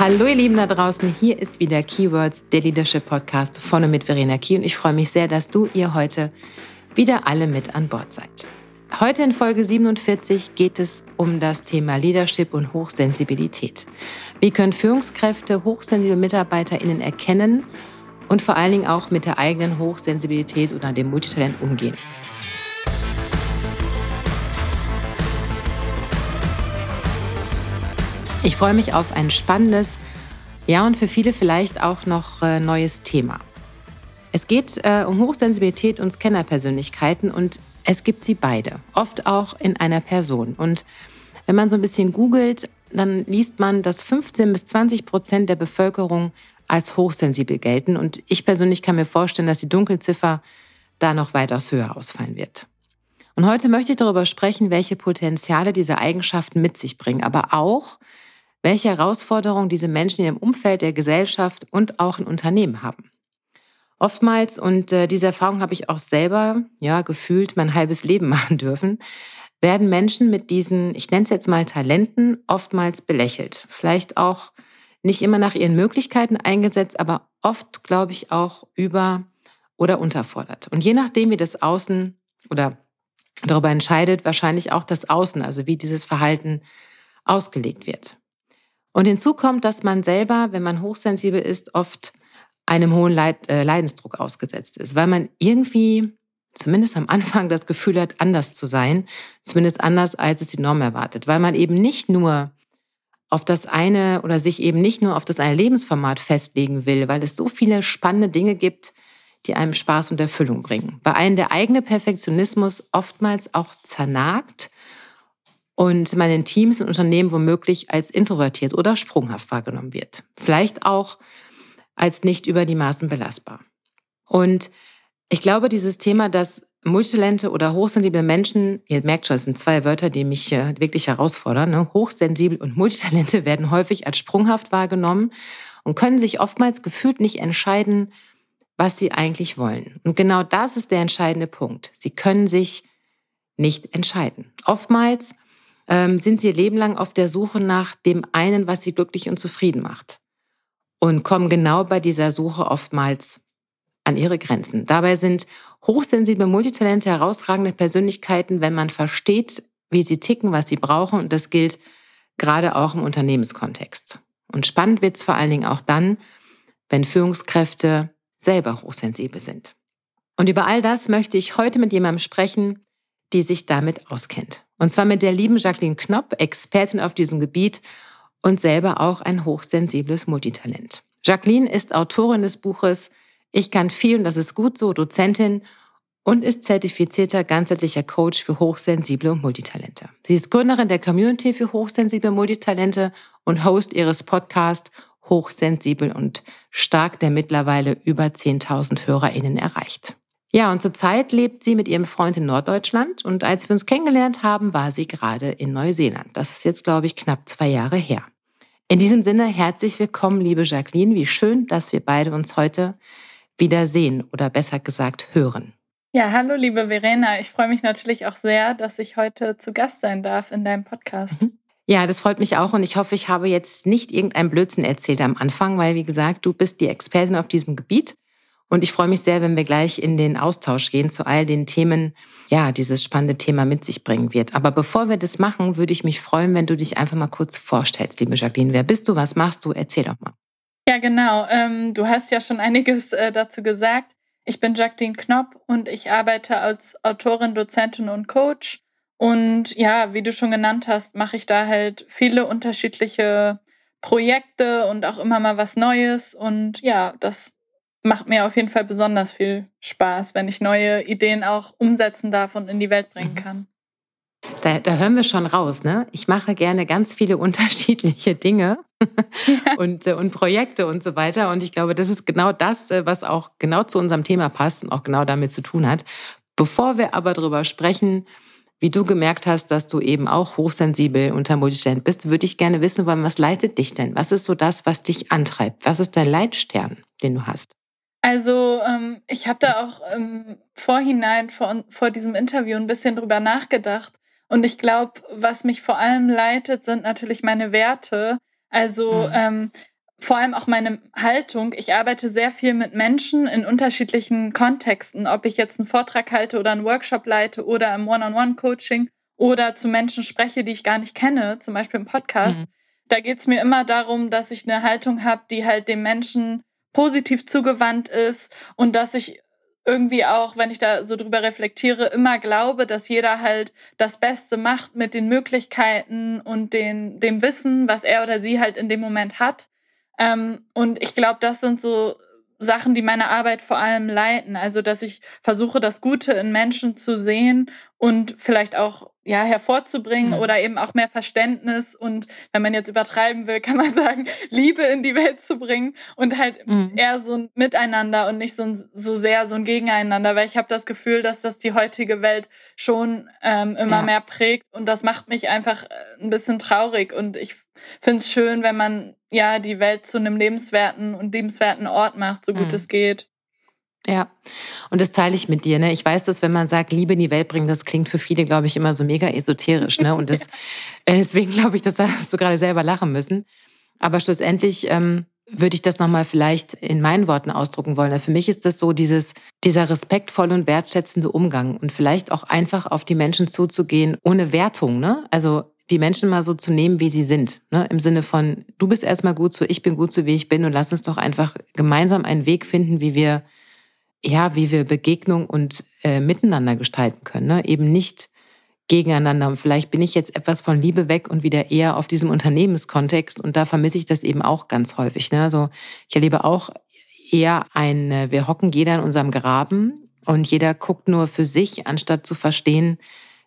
Hallo ihr Lieben da draußen, hier ist wieder Keywords, der Leadership Podcast von und mit Verena Key und ich freue mich sehr, dass du ihr heute wieder alle mit an Bord seid. Heute in Folge 47 geht es um das Thema Leadership und Hochsensibilität. Wie können Führungskräfte hochsensible MitarbeiterInnen erkennen und vor allen Dingen auch mit der eigenen Hochsensibilität oder dem Multitalent umgehen? Ich freue mich auf ein spannendes, ja und für viele vielleicht auch noch äh, neues Thema. Es geht äh, um Hochsensibilität und Scannerpersönlichkeiten und es gibt sie beide, oft auch in einer Person. Und wenn man so ein bisschen googelt, dann liest man, dass 15 bis 20 Prozent der Bevölkerung als hochsensibel gelten. Und ich persönlich kann mir vorstellen, dass die Dunkelziffer da noch weitaus höher ausfallen wird. Und heute möchte ich darüber sprechen, welche Potenziale diese Eigenschaften mit sich bringen, aber auch, welche Herausforderungen diese Menschen in ihrem Umfeld, der Gesellschaft und auch in Unternehmen haben. Oftmals, und äh, diese Erfahrung habe ich auch selber, ja, gefühlt mein halbes Leben machen dürfen, werden Menschen mit diesen, ich nenne es jetzt mal Talenten, oftmals belächelt. Vielleicht auch nicht immer nach ihren Möglichkeiten eingesetzt, aber oft, glaube ich, auch über oder unterfordert. Und je nachdem, wie das Außen oder darüber entscheidet, wahrscheinlich auch das Außen, also wie dieses Verhalten ausgelegt wird. Und hinzu kommt, dass man selber, wenn man hochsensibel ist, oft einem hohen Leid, äh, Leidensdruck ausgesetzt ist, weil man irgendwie zumindest am Anfang das Gefühl hat, anders zu sein, zumindest anders, als es die Norm erwartet, weil man eben nicht nur auf das eine oder sich eben nicht nur auf das eine Lebensformat festlegen will, weil es so viele spannende Dinge gibt, die einem Spaß und Erfüllung bringen. Weil einen der eigene Perfektionismus oftmals auch zernagt und man in Teams und Unternehmen womöglich als introvertiert oder sprunghaft wahrgenommen wird. Vielleicht auch als nicht über die Maßen belastbar. Und ich glaube, dieses Thema, dass Multitalente oder hochsensible Menschen, ihr merkt schon, es sind zwei Wörter, die mich wirklich herausfordern. Ne? Hochsensibel und Multitalente werden häufig als sprunghaft wahrgenommen und können sich oftmals gefühlt nicht entscheiden, was sie eigentlich wollen. Und genau das ist der entscheidende Punkt. Sie können sich nicht entscheiden. Oftmals ähm, sind sie ihr Leben lang auf der Suche nach dem einen, was sie glücklich und zufrieden macht. Und kommen genau bei dieser Suche oftmals an ihre Grenzen. Dabei sind hochsensible Multitalente herausragende Persönlichkeiten, wenn man versteht, wie sie ticken, was sie brauchen. Und das gilt gerade auch im Unternehmenskontext. Und spannend wird es vor allen Dingen auch dann, wenn Führungskräfte selber hochsensibel sind. Und über all das möchte ich heute mit jemandem sprechen, die sich damit auskennt. Und zwar mit der lieben Jacqueline Knopp, Expertin auf diesem Gebiet und selber auch ein hochsensibles Multitalent. Jacqueline ist Autorin des Buches Ich kann viel und das ist gut so, Dozentin und ist zertifizierter ganzheitlicher Coach für hochsensible Multitalente. Sie ist Gründerin der Community für hochsensible Multitalente und Host ihres Podcasts Hochsensibel und Stark, der mittlerweile über 10.000 HörerInnen erreicht. Ja, und zurzeit lebt sie mit ihrem Freund in Norddeutschland und als wir uns kennengelernt haben, war sie gerade in Neuseeland. Das ist jetzt, glaube ich, knapp zwei Jahre her. In diesem Sinne, herzlich willkommen, liebe Jacqueline. Wie schön, dass wir beide uns heute wieder sehen oder besser gesagt hören. Ja, hallo, liebe Verena. Ich freue mich natürlich auch sehr, dass ich heute zu Gast sein darf in deinem Podcast. Mhm. Ja, das freut mich auch und ich hoffe, ich habe jetzt nicht irgendein Blödsinn erzählt am Anfang, weil, wie gesagt, du bist die Expertin auf diesem Gebiet und ich freue mich sehr, wenn wir gleich in den Austausch gehen zu all den Themen, ja, dieses spannende Thema mit sich bringen wird. Aber bevor wir das machen, würde ich mich freuen, wenn du dich einfach mal kurz vorstellst, liebe Jacqueline. Wer bist du? Was machst du? Erzähl doch mal. Ja, genau. Ähm, du hast ja schon einiges äh, dazu gesagt. Ich bin Jacqueline Knopp und ich arbeite als Autorin, Dozentin und Coach. Und ja, wie du schon genannt hast, mache ich da halt viele unterschiedliche Projekte und auch immer mal was Neues. Und ja, das macht mir auf jeden Fall besonders viel Spaß, wenn ich neue Ideen auch umsetzen darf und in die Welt bringen mhm. kann. Da, da hören wir schon raus, ne? Ich mache gerne ganz viele unterschiedliche Dinge ja. und, äh, und Projekte und so weiter. Und ich glaube, das ist genau das, äh, was auch genau zu unserem Thema passt und auch genau damit zu tun hat. Bevor wir aber darüber sprechen, wie du gemerkt hast, dass du eben auch hochsensibel unter Multitalent bist, würde ich gerne wissen wollen, was leitet dich denn? Was ist so das, was dich antreibt? Was ist dein Leitstern, den du hast? Also, ähm, ich habe da auch im Vorhinein vor vor diesem Interview ein bisschen drüber nachgedacht und ich glaube, was mich vor allem leitet, sind natürlich meine Werte. Also, Mhm. ähm, vor allem auch meine Haltung. Ich arbeite sehr viel mit Menschen in unterschiedlichen Kontexten, ob ich jetzt einen Vortrag halte oder einen Workshop leite oder im One-on-One-Coaching oder zu Menschen spreche, die ich gar nicht kenne, zum Beispiel im Podcast. Mhm. Da geht es mir immer darum, dass ich eine Haltung habe, die halt dem Menschen positiv zugewandt ist und dass ich irgendwie auch, wenn ich da so drüber reflektiere, immer glaube, dass jeder halt das Beste macht mit den Möglichkeiten und den, dem Wissen, was er oder sie halt in dem Moment hat. Ähm, und ich glaube, das sind so Sachen, die meine Arbeit vor allem leiten. Also, dass ich versuche, das Gute in Menschen zu sehen und vielleicht auch ja hervorzubringen mhm. oder eben auch mehr Verständnis und wenn man jetzt übertreiben will, kann man sagen, Liebe in die Welt zu bringen und halt mhm. eher so ein Miteinander und nicht so, ein, so sehr so ein Gegeneinander, weil ich habe das Gefühl, dass das die heutige Welt schon ähm, immer ja. mehr prägt und das macht mich einfach äh, ein bisschen traurig und ich finde es schön, wenn man ja die Welt zu einem lebenswerten und liebenswerten Ort macht, so gut mhm. es geht. Ja, und das teile ich mit dir. Ne? Ich weiß, dass wenn man sagt, Liebe in die Welt bringen, das klingt für viele, glaube ich, immer so mega esoterisch. Ne? Und das, äh, deswegen glaube ich, das hast du gerade selber lachen müssen. Aber schlussendlich ähm, würde ich das nochmal vielleicht in meinen Worten ausdrucken wollen. Für mich ist das so dieses, dieser respektvolle und wertschätzende Umgang und vielleicht auch einfach auf die Menschen zuzugehen, ohne Wertung. Ne? Also die Menschen mal so zu nehmen, wie sie sind. Ne? Im Sinne von, du bist erstmal gut so, ich bin gut so, wie ich bin und lass uns doch einfach gemeinsam einen Weg finden, wie wir, ja, wie wir Begegnung und äh, Miteinander gestalten können. Ne? Eben nicht gegeneinander. Und vielleicht bin ich jetzt etwas von Liebe weg und wieder eher auf diesem Unternehmenskontext und da vermisse ich das eben auch ganz häufig. Ne? Also ich erlebe auch eher ein, wir hocken jeder in unserem Graben und jeder guckt nur für sich, anstatt zu verstehen,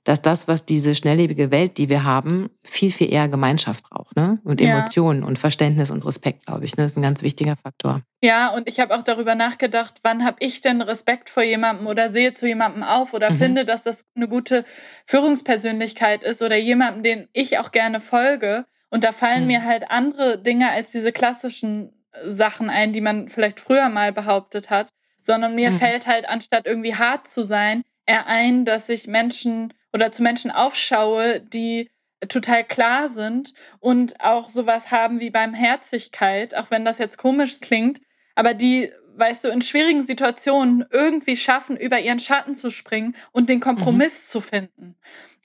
dass das, was diese schnelllebige Welt, die wir haben, viel, viel eher Gemeinschaft braucht. Ne? Und ja. Emotionen und Verständnis und Respekt, glaube ich. Ne? Das ist ein ganz wichtiger Faktor. Ja, und ich habe auch darüber nachgedacht, wann habe ich denn Respekt vor jemandem oder sehe zu jemandem auf oder mhm. finde, dass das eine gute Führungspersönlichkeit ist oder jemandem, den ich auch gerne folge. Und da fallen mhm. mir halt andere Dinge als diese klassischen Sachen ein, die man vielleicht früher mal behauptet hat, sondern mir mhm. fällt halt, anstatt irgendwie hart zu sein, eher ein, dass sich Menschen oder zu Menschen aufschaue, die total klar sind und auch sowas haben wie Barmherzigkeit, auch wenn das jetzt komisch klingt, aber die, weißt du, in schwierigen Situationen irgendwie schaffen, über ihren Schatten zu springen und den Kompromiss mhm. zu finden.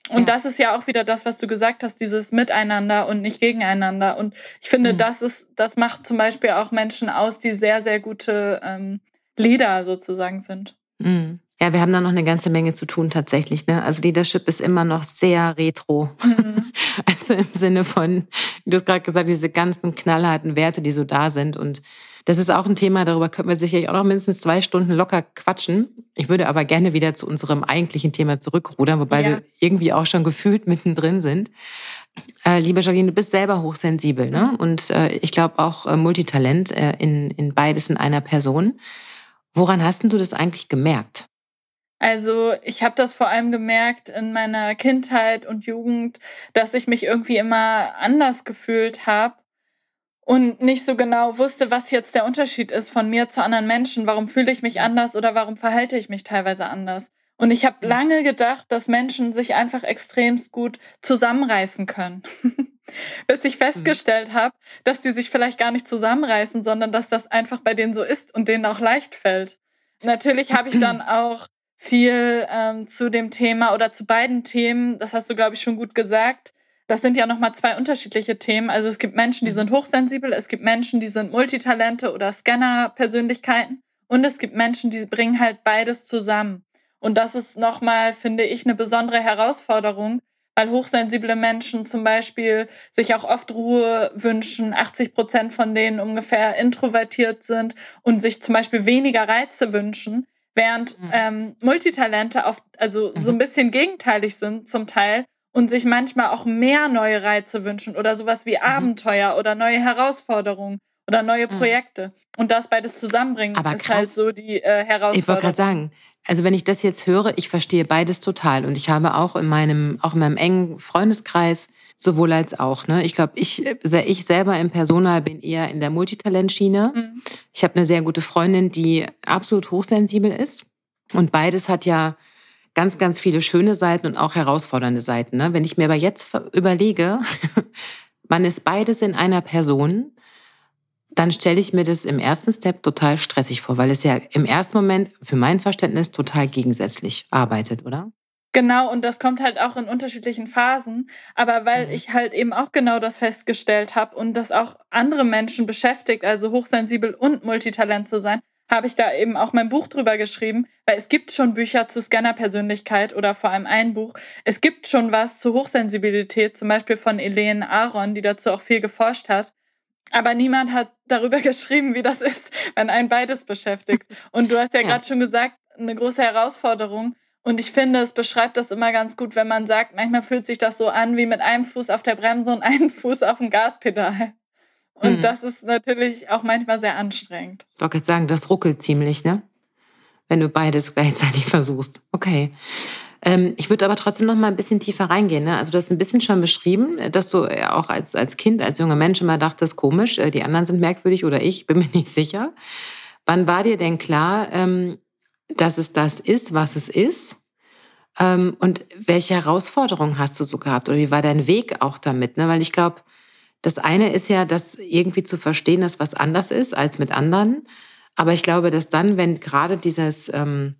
Und ja. das ist ja auch wieder das, was du gesagt hast, dieses Miteinander und nicht gegeneinander. Und ich finde, mhm. das ist, das macht zum Beispiel auch Menschen aus, die sehr, sehr gute ähm, Leader sozusagen sind. Mhm. Ja, wir haben da noch eine ganze Menge zu tun tatsächlich. Ne? Also Leadership ist immer noch sehr retro. Mhm. Also im Sinne von, wie du hast gerade gesagt, diese ganzen knallharten Werte, die so da sind. Und das ist auch ein Thema, darüber könnten wir sicherlich auch noch mindestens zwei Stunden locker quatschen. Ich würde aber gerne wieder zu unserem eigentlichen Thema zurückrudern, wobei ja. wir irgendwie auch schon gefühlt mittendrin sind. Äh, liebe Jacqueline, du bist selber hochsensibel ne? Mhm. und äh, ich glaube auch äh, Multitalent äh, in, in beides in einer Person. Woran hast du das eigentlich gemerkt? Also ich habe das vor allem gemerkt in meiner Kindheit und Jugend, dass ich mich irgendwie immer anders gefühlt habe und nicht so genau wusste, was jetzt der Unterschied ist von mir zu anderen Menschen. Warum fühle ich mich anders oder warum verhalte ich mich teilweise anders? Und ich habe lange gedacht, dass Menschen sich einfach extremst gut zusammenreißen können. Bis ich mhm. festgestellt habe, dass die sich vielleicht gar nicht zusammenreißen, sondern dass das einfach bei denen so ist und denen auch leicht fällt. Natürlich habe ich dann auch viel ähm, zu dem Thema oder zu beiden Themen. Das hast du, glaube ich, schon gut gesagt. Das sind ja nochmal zwei unterschiedliche Themen. Also es gibt Menschen, die mhm. sind hochsensibel, es gibt Menschen, die sind Multitalente oder Scanner-Persönlichkeiten und es gibt Menschen, die bringen halt beides zusammen. Und das ist nochmal, finde ich, eine besondere Herausforderung, weil hochsensible Menschen zum Beispiel sich auch oft Ruhe wünschen, 80 Prozent von denen ungefähr introvertiert sind und sich zum Beispiel weniger Reize wünschen. Während mhm. ähm, Multitalente oft also mhm. so ein bisschen gegenteilig sind zum Teil und sich manchmal auch mehr neue Reize wünschen oder sowas wie mhm. Abenteuer oder neue Herausforderungen oder neue mhm. Projekte. Und das beides zusammenbringen Aber ist halt so die äh, Herausforderung. Ich wollte gerade sagen, also wenn ich das jetzt höre, ich verstehe beides total. Und ich habe auch in meinem, auch in meinem engen Freundeskreis sowohl als auch. Ne? Ich glaube, ich, ich selber im Personal bin eher in der Multitalentschiene. Mhm. Ich habe eine sehr gute Freundin, die absolut hochsensibel ist. Und beides hat ja ganz, ganz viele schöne Seiten und auch herausfordernde Seiten. Ne? Wenn ich mir aber jetzt überlege, man ist beides in einer Person, dann stelle ich mir das im ersten Step total stressig vor, weil es ja im ersten Moment für mein Verständnis total gegensätzlich arbeitet, oder? Genau, und das kommt halt auch in unterschiedlichen Phasen. Aber weil mhm. ich halt eben auch genau das festgestellt habe und das auch andere Menschen beschäftigt, also hochsensibel und Multitalent zu sein, habe ich da eben auch mein Buch drüber geschrieben, weil es gibt schon Bücher zu Scannerpersönlichkeit oder vor allem ein Buch. Es gibt schon was zu Hochsensibilität, zum Beispiel von Elaine Aaron, die dazu auch viel geforscht hat. Aber niemand hat darüber geschrieben, wie das ist, wenn ein beides beschäftigt. Und du hast ja, ja. gerade schon gesagt, eine große Herausforderung. Und ich finde, es beschreibt das immer ganz gut, wenn man sagt, manchmal fühlt sich das so an wie mit einem Fuß auf der Bremse und einem Fuß auf dem Gaspedal. Und mhm. das ist natürlich auch manchmal sehr anstrengend. Ich wollte jetzt sagen, das ruckelt ziemlich, ne? Wenn du beides gleichzeitig versuchst. Okay. Ähm, ich würde aber trotzdem noch mal ein bisschen tiefer reingehen. Ne? Also du hast ein bisschen schon beschrieben, dass du auch als, als Kind, als junger Mensch immer dachtest, komisch, äh, die anderen sind merkwürdig oder ich, bin mir nicht sicher. Wann war dir denn klar, ähm, dass es das ist, was es ist? Ähm, und welche Herausforderungen hast du so gehabt? Oder wie war dein Weg auch damit? Ne? Weil ich glaube, das eine ist ja, das irgendwie zu verstehen, dass was anders ist als mit anderen. Aber ich glaube, dass dann, wenn gerade dieses, ähm,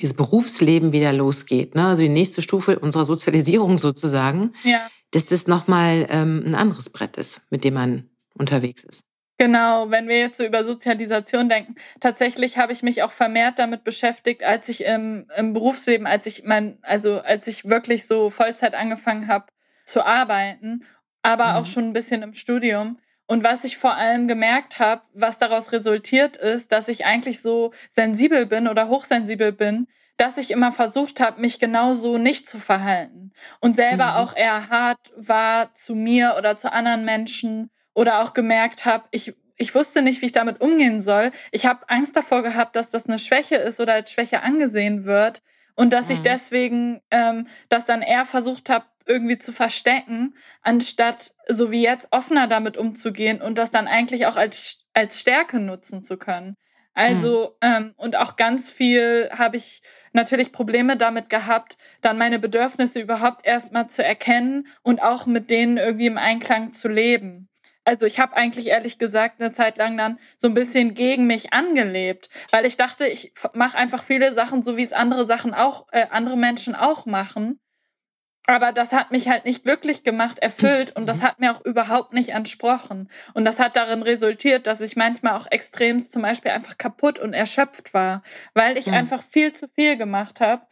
dieses Berufsleben wieder losgeht, ne, also die nächste Stufe unserer Sozialisierung sozusagen, ja. dass das nochmal ähm, ein anderes Brett ist, mit dem man unterwegs ist. Genau, wenn wir jetzt so über Sozialisation denken, tatsächlich habe ich mich auch vermehrt damit beschäftigt, als ich im, im Berufsleben, als ich mein, also als ich wirklich so Vollzeit angefangen habe zu arbeiten aber mhm. auch schon ein bisschen im Studium. Und was ich vor allem gemerkt habe, was daraus resultiert ist, dass ich eigentlich so sensibel bin oder hochsensibel bin, dass ich immer versucht habe, mich genauso nicht zu verhalten und selber mhm. auch eher hart war zu mir oder zu anderen Menschen oder auch gemerkt habe, ich ich wusste nicht, wie ich damit umgehen soll. Ich habe Angst davor gehabt, dass das eine Schwäche ist oder als Schwäche angesehen wird und dass mhm. ich deswegen ähm, das dann eher versucht habe, irgendwie zu verstecken, anstatt so wie jetzt offener damit umzugehen und das dann eigentlich auch als, als Stärke nutzen zu können. Also, mhm. ähm, und auch ganz viel habe ich natürlich Probleme damit gehabt, dann meine Bedürfnisse überhaupt erstmal zu erkennen und auch mit denen irgendwie im Einklang zu leben. Also ich habe eigentlich ehrlich gesagt eine Zeit lang dann so ein bisschen gegen mich angelebt, weil ich dachte, ich mache einfach viele Sachen so, wie es andere Sachen auch, äh, andere Menschen auch machen. Aber das hat mich halt nicht glücklich gemacht, erfüllt und das mhm. hat mir auch überhaupt nicht entsprochen. Und das hat darin resultiert, dass ich manchmal auch extremst zum Beispiel einfach kaputt und erschöpft war, weil ich mhm. einfach viel zu viel gemacht habe.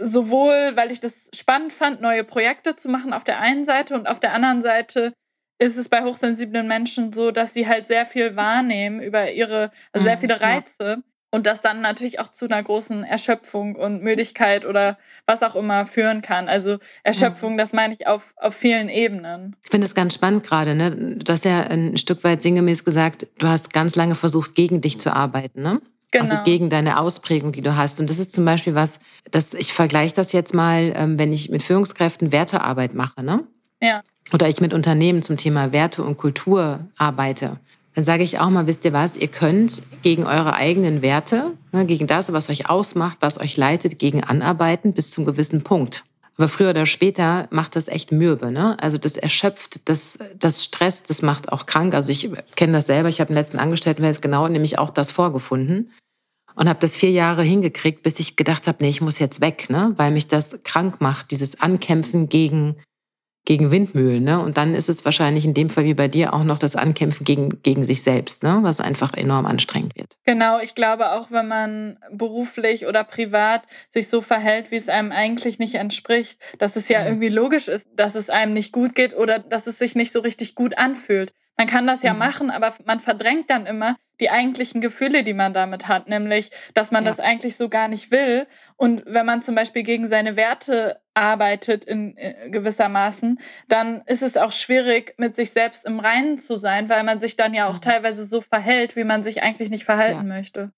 Sowohl, weil ich das spannend fand, neue Projekte zu machen auf der einen Seite und auf der anderen Seite ist es bei hochsensiblen Menschen so, dass sie halt sehr viel wahrnehmen über ihre, also sehr mhm, viele Reize. Und das dann natürlich auch zu einer großen Erschöpfung und Müdigkeit oder was auch immer führen kann. Also Erschöpfung, das meine ich auf, auf vielen Ebenen. Ich finde es ganz spannend gerade. Ne? Du hast ja ein Stück weit sinngemäß gesagt, du hast ganz lange versucht, gegen dich zu arbeiten. Ne? Genau. Also gegen deine Ausprägung, die du hast. Und das ist zum Beispiel was, dass ich vergleiche das jetzt mal, ähm, wenn ich mit Führungskräften Wertearbeit mache. Ne? Ja. Oder ich mit Unternehmen zum Thema Werte und Kultur arbeite dann sage ich auch mal, wisst ihr was, ihr könnt gegen eure eigenen Werte, ne, gegen das, was euch ausmacht, was euch leitet, gegen anarbeiten bis zum gewissen Punkt. Aber früher oder später macht das echt mürbe. Ne? Also das erschöpft, das, das stresst, das macht auch krank. Also ich kenne das selber. Ich habe im letzten Angestelltenverhältnis genau nämlich auch das vorgefunden und habe das vier Jahre hingekriegt, bis ich gedacht habe, nee, ich muss jetzt weg, ne? weil mich das krank macht, dieses Ankämpfen gegen gegen Windmühlen. Ne? Und dann ist es wahrscheinlich in dem Fall wie bei dir auch noch das Ankämpfen gegen, gegen sich selbst, ne? was einfach enorm anstrengend wird. Genau, ich glaube auch, wenn man beruflich oder privat sich so verhält, wie es einem eigentlich nicht entspricht, dass es ja, ja. irgendwie logisch ist, dass es einem nicht gut geht oder dass es sich nicht so richtig gut anfühlt. Man kann das ja mhm. machen, aber man verdrängt dann immer die eigentlichen Gefühle, die man damit hat, nämlich, dass man ja. das eigentlich so gar nicht will. Und wenn man zum Beispiel gegen seine Werte arbeitet in, äh, gewissermaßen, dann ist es auch schwierig, mit sich selbst im Reinen zu sein, weil man sich dann ja auch mhm. teilweise so verhält, wie man sich eigentlich nicht verhalten ja. möchte.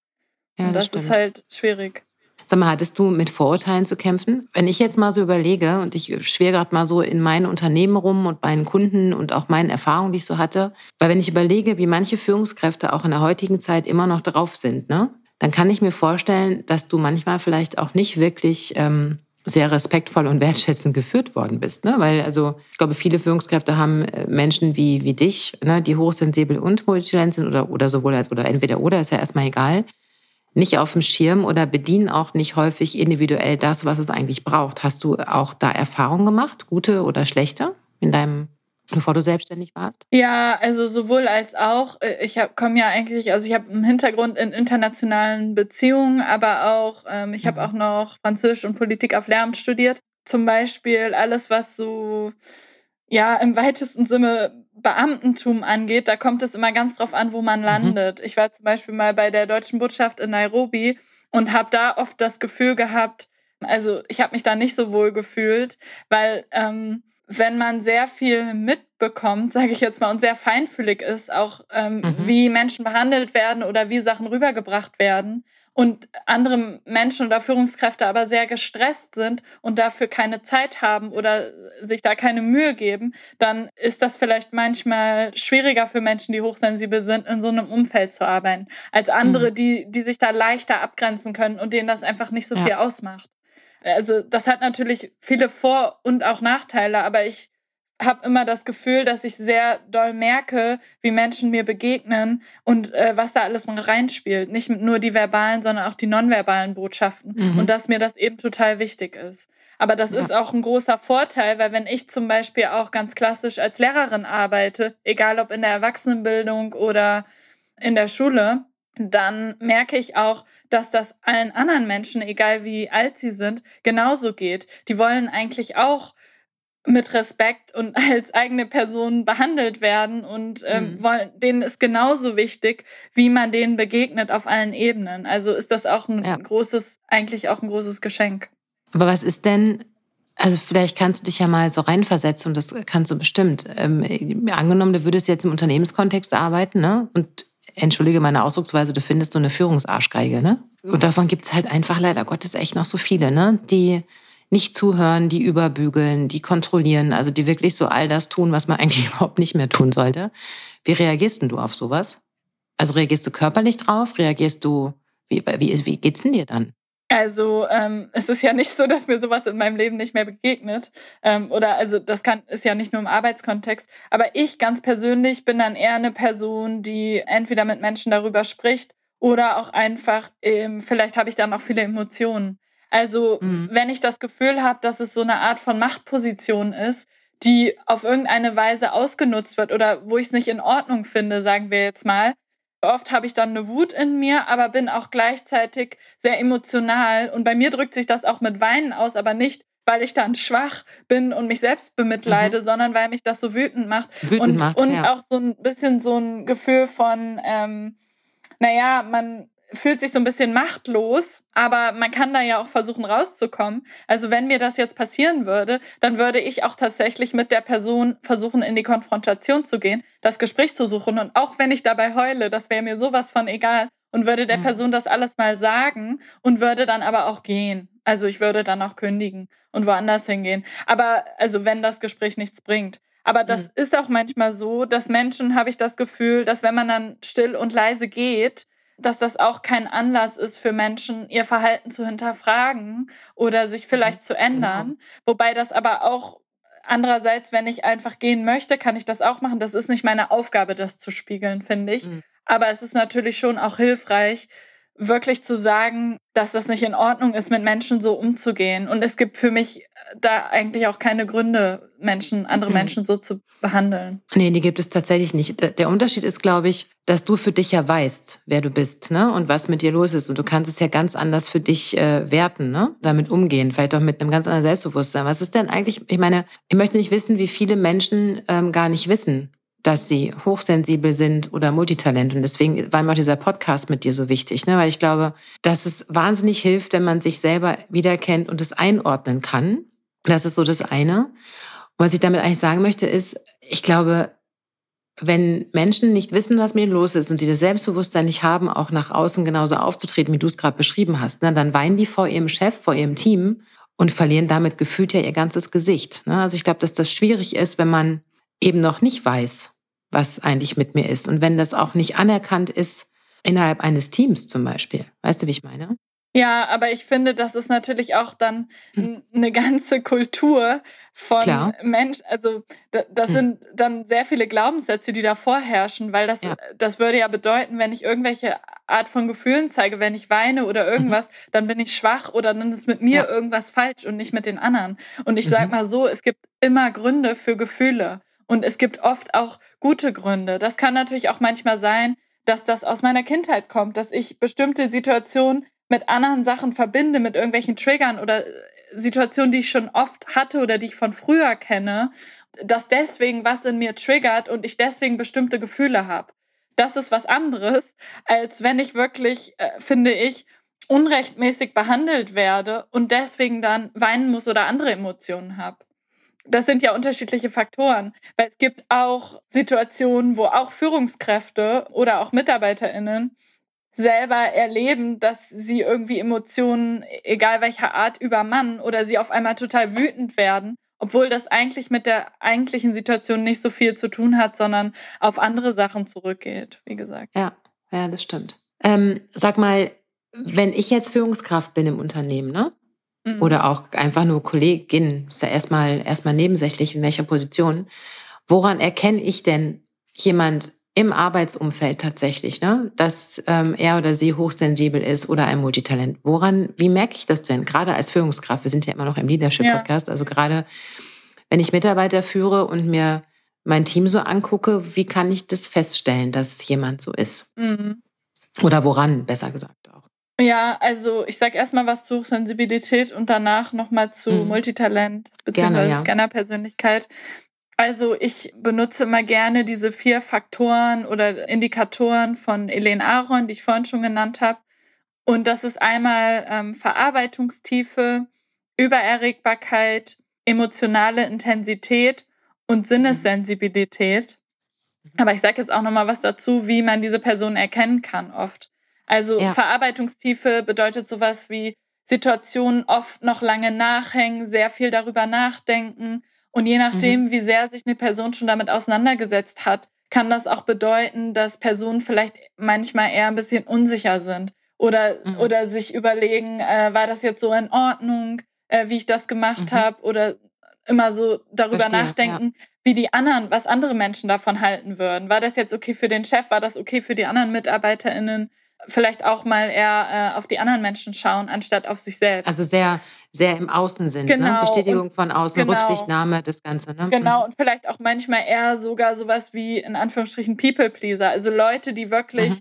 Ja, Und das, das ist halt schwierig. Sag mal, hattest du mit Vorurteilen zu kämpfen? Wenn ich jetzt mal so überlege und ich schwer gerade mal so in meinen Unternehmen rum und meinen Kunden und auch meinen Erfahrungen, die ich so hatte, weil wenn ich überlege, wie manche Führungskräfte auch in der heutigen Zeit immer noch drauf sind, ne, dann kann ich mir vorstellen, dass du manchmal vielleicht auch nicht wirklich ähm, sehr respektvoll und wertschätzend geführt worden bist. Ne? Weil, also, ich glaube, viele Führungskräfte haben äh, Menschen wie, wie dich, ne, die hochsensibel und multitalent sind oder, oder sowohl als oder entweder oder, ist ja erstmal egal, nicht auf dem Schirm oder bedienen auch nicht häufig individuell das, was es eigentlich braucht. Hast du auch da Erfahrungen gemacht, gute oder schlechte, in deinem bevor du selbstständig warst? Ja, also sowohl als auch. Äh, ich komme ja eigentlich, also ich habe einen Hintergrund in internationalen Beziehungen, aber auch, ähm, ich mhm. habe auch noch Französisch und Politik auf Lehramt studiert. Zum Beispiel alles, was so, ja, im weitesten Sinne Beamtentum angeht, da kommt es immer ganz drauf an, wo man mhm. landet. Mhm. Ich war zum Beispiel mal bei der deutschen Botschaft in Nairobi und habe da oft das Gefühl gehabt, also ich habe mich da nicht so wohl gefühlt, weil ähm, wenn man sehr viel mitbekommt, sage ich jetzt mal, und sehr feinfühlig ist, auch ähm, mhm. wie Menschen behandelt werden oder wie Sachen rübergebracht werden und andere Menschen oder Führungskräfte aber sehr gestresst sind und dafür keine Zeit haben oder sich da keine Mühe geben, dann ist das vielleicht manchmal schwieriger für Menschen, die hochsensibel sind, in so einem Umfeld zu arbeiten, als andere, mhm. die, die sich da leichter abgrenzen können und denen das einfach nicht so ja. viel ausmacht. Also das hat natürlich viele Vor- und auch Nachteile, aber ich habe immer das Gefühl, dass ich sehr doll merke, wie Menschen mir begegnen und äh, was da alles mal reinspielt. Nicht nur die verbalen, sondern auch die nonverbalen Botschaften. Mhm. Und dass mir das eben total wichtig ist. Aber das ja. ist auch ein großer Vorteil, weil wenn ich zum Beispiel auch ganz klassisch als Lehrerin arbeite, egal ob in der Erwachsenenbildung oder in der Schule, dann merke ich auch, dass das allen anderen Menschen, egal wie alt sie sind, genauso geht. Die wollen eigentlich auch mit Respekt und als eigene Person behandelt werden und ähm, mhm. wollen, denen ist genauso wichtig, wie man denen begegnet auf allen Ebenen. Also ist das auch ein ja. großes, eigentlich auch ein großes Geschenk. Aber was ist denn, also vielleicht kannst du dich ja mal so reinversetzen und das kannst du bestimmt. Ähm, angenommen, du würdest jetzt im Unternehmenskontext arbeiten ne? und entschuldige meine Ausdrucksweise, du findest so eine Führungsarschgeige, ne? Und davon gibt es halt einfach leider Gottes echt noch so viele, ne? Die nicht zuhören, die überbügeln, die kontrollieren, also die wirklich so all das tun, was man eigentlich überhaupt nicht mehr tun sollte. Wie reagierst denn du auf sowas? Also reagierst du körperlich drauf? Reagierst du, wie, wie, wie geht's denn dir dann? Also ähm, es ist ja nicht so, dass mir sowas in meinem Leben nicht mehr begegnet. Ähm, oder also das kann ist ja nicht nur im Arbeitskontext. Aber ich ganz persönlich bin dann eher eine Person, die entweder mit Menschen darüber spricht oder auch einfach, ähm, vielleicht habe ich dann auch viele Emotionen. Also mhm. wenn ich das Gefühl habe, dass es so eine Art von Machtposition ist, die auf irgendeine Weise ausgenutzt wird oder wo ich es nicht in Ordnung finde, sagen wir jetzt mal, Oft habe ich dann eine Wut in mir, aber bin auch gleichzeitig sehr emotional. Und bei mir drückt sich das auch mit Weinen aus, aber nicht, weil ich dann schwach bin und mich selbst bemitleide, mhm. sondern weil mich das so wütend macht. Wütend und macht, und ja. auch so ein bisschen so ein Gefühl von, ähm, naja, man fühlt sich so ein bisschen machtlos, aber man kann da ja auch versuchen rauszukommen. Also wenn mir das jetzt passieren würde, dann würde ich auch tatsächlich mit der Person versuchen, in die Konfrontation zu gehen, das Gespräch zu suchen. Und auch wenn ich dabei heule, das wäre mir sowas von egal und würde der mhm. Person das alles mal sagen und würde dann aber auch gehen. Also ich würde dann auch kündigen und woanders hingehen. Aber also wenn das Gespräch nichts bringt. Aber das mhm. ist auch manchmal so, dass Menschen, habe ich das Gefühl, dass wenn man dann still und leise geht, dass das auch kein Anlass ist für Menschen, ihr Verhalten zu hinterfragen oder sich mhm, vielleicht zu genau. ändern. Genau. Wobei das aber auch andererseits, wenn ich einfach gehen möchte, kann ich das auch machen. Das ist nicht meine Aufgabe, das zu spiegeln, finde ich. Mhm. Aber es ist natürlich schon auch hilfreich, wirklich zu sagen, dass das nicht in Ordnung ist, mit Menschen so umzugehen. Und es gibt für mich äh, da eigentlich auch keine Gründe, Menschen, andere mhm. Menschen so zu behandeln. Nee, die gibt es tatsächlich nicht. Der Unterschied ist, glaube ich, dass du für dich ja weißt, wer du bist, ne? Und was mit dir los ist. Und du kannst es ja ganz anders für dich äh, werten, ne? Damit umgehen, vielleicht auch mit einem ganz anderen Selbstbewusstsein. Was ist denn eigentlich, ich meine, ich möchte nicht wissen, wie viele Menschen ähm, gar nicht wissen, dass sie hochsensibel sind oder Multitalent. Und deswegen war mir auch dieser Podcast mit dir so wichtig, ne? weil ich glaube, dass es wahnsinnig hilft, wenn man sich selber wiederkennt und es einordnen kann. Das ist so das eine. Und was ich damit eigentlich sagen möchte, ist, ich glaube, wenn Menschen nicht wissen, was mir los ist und sie das Selbstbewusstsein nicht haben, auch nach außen genauso aufzutreten, wie du es gerade beschrieben hast, ne, dann weinen die vor ihrem Chef, vor ihrem Team und verlieren damit gefühlt ja ihr ganzes Gesicht. Ne? Also ich glaube, dass das schwierig ist, wenn man eben noch nicht weiß, was eigentlich mit mir ist. Und wenn das auch nicht anerkannt ist innerhalb eines Teams zum Beispiel. Weißt du, wie ich meine? Ja, aber ich finde, das ist natürlich auch dann hm. eine ganze Kultur von Klar. Mensch, also das hm. sind dann sehr viele Glaubenssätze, die da vorherrschen, weil das, ja. das würde ja bedeuten, wenn ich irgendwelche Art von Gefühlen zeige, wenn ich weine oder mhm. irgendwas, mhm. dann bin ich schwach oder dann ist mit mir ja. irgendwas falsch und nicht mit den anderen. Und ich mhm. sage mal so, es gibt immer Gründe für Gefühle und es gibt oft auch gute Gründe. Das kann natürlich auch manchmal sein, dass das aus meiner Kindheit kommt, dass ich bestimmte Situationen mit anderen Sachen verbinde, mit irgendwelchen Triggern oder äh, Situationen, die ich schon oft hatte oder die ich von früher kenne, dass deswegen was in mir triggert und ich deswegen bestimmte Gefühle habe. Das ist was anderes, als wenn ich wirklich, äh, finde ich, unrechtmäßig behandelt werde und deswegen dann weinen muss oder andere Emotionen habe. Das sind ja unterschiedliche Faktoren, weil es gibt auch Situationen, wo auch Führungskräfte oder auch Mitarbeiterinnen selber erleben, dass sie irgendwie Emotionen, egal welcher Art, übermannen oder sie auf einmal total wütend werden, obwohl das eigentlich mit der eigentlichen Situation nicht so viel zu tun hat, sondern auf andere Sachen zurückgeht, wie gesagt. Ja, ja, das stimmt. Ähm, sag mal, wenn ich jetzt Führungskraft bin im Unternehmen, ne? Mhm. Oder auch einfach nur Kollegin, ist ja erstmal erstmal nebensächlich, in welcher Position. Woran erkenne ich denn jemand im Arbeitsumfeld tatsächlich, ne, dass ähm, er oder sie hochsensibel ist oder ein Multitalent. Woran, wie merke ich das denn? Gerade als Führungskraft, wir sind ja immer noch im Leadership-Podcast, ja. also gerade wenn ich Mitarbeiter führe und mir mein Team so angucke, wie kann ich das feststellen, dass jemand so ist? Mhm. Oder woran, besser gesagt. Ja, also ich sage erstmal was zu Sensibilität und danach nochmal zu mhm. Multitalent bzw. Ja. Scanner-Persönlichkeit. Also ich benutze immer gerne diese vier Faktoren oder Indikatoren von Elaine Aron, die ich vorhin schon genannt habe. Und das ist einmal ähm, Verarbeitungstiefe, Übererregbarkeit, emotionale Intensität und. Sinnessensibilität. Mhm. Aber ich sage jetzt auch noch mal was dazu, wie man diese Person erkennen kann oft. Also ja. Verarbeitungstiefe bedeutet sowas wie Situationen oft noch lange nachhängen, sehr viel darüber nachdenken und je nachdem, mhm. wie sehr sich eine Person schon damit auseinandergesetzt hat, kann das auch bedeuten, dass Personen vielleicht manchmal eher ein bisschen unsicher sind oder, mhm. oder sich überlegen, äh, war das jetzt so in Ordnung, äh, wie ich das gemacht mhm. habe oder immer so darüber Verstehe, nachdenken, ja. wie die anderen, was andere Menschen davon halten würden. War das jetzt okay für den Chef? War das okay für die anderen MitarbeiterInnen? Vielleicht auch mal eher äh, auf die anderen Menschen schauen, anstatt auf sich selbst. Also sehr, sehr im Außen sind, ne? genau. ne? Bestätigung von außen, genau. Rücksichtnahme, das Ganze. Ne? Genau, mhm. und vielleicht auch manchmal eher sogar sowas wie in Anführungsstrichen People-Pleaser. Also Leute, die wirklich mhm.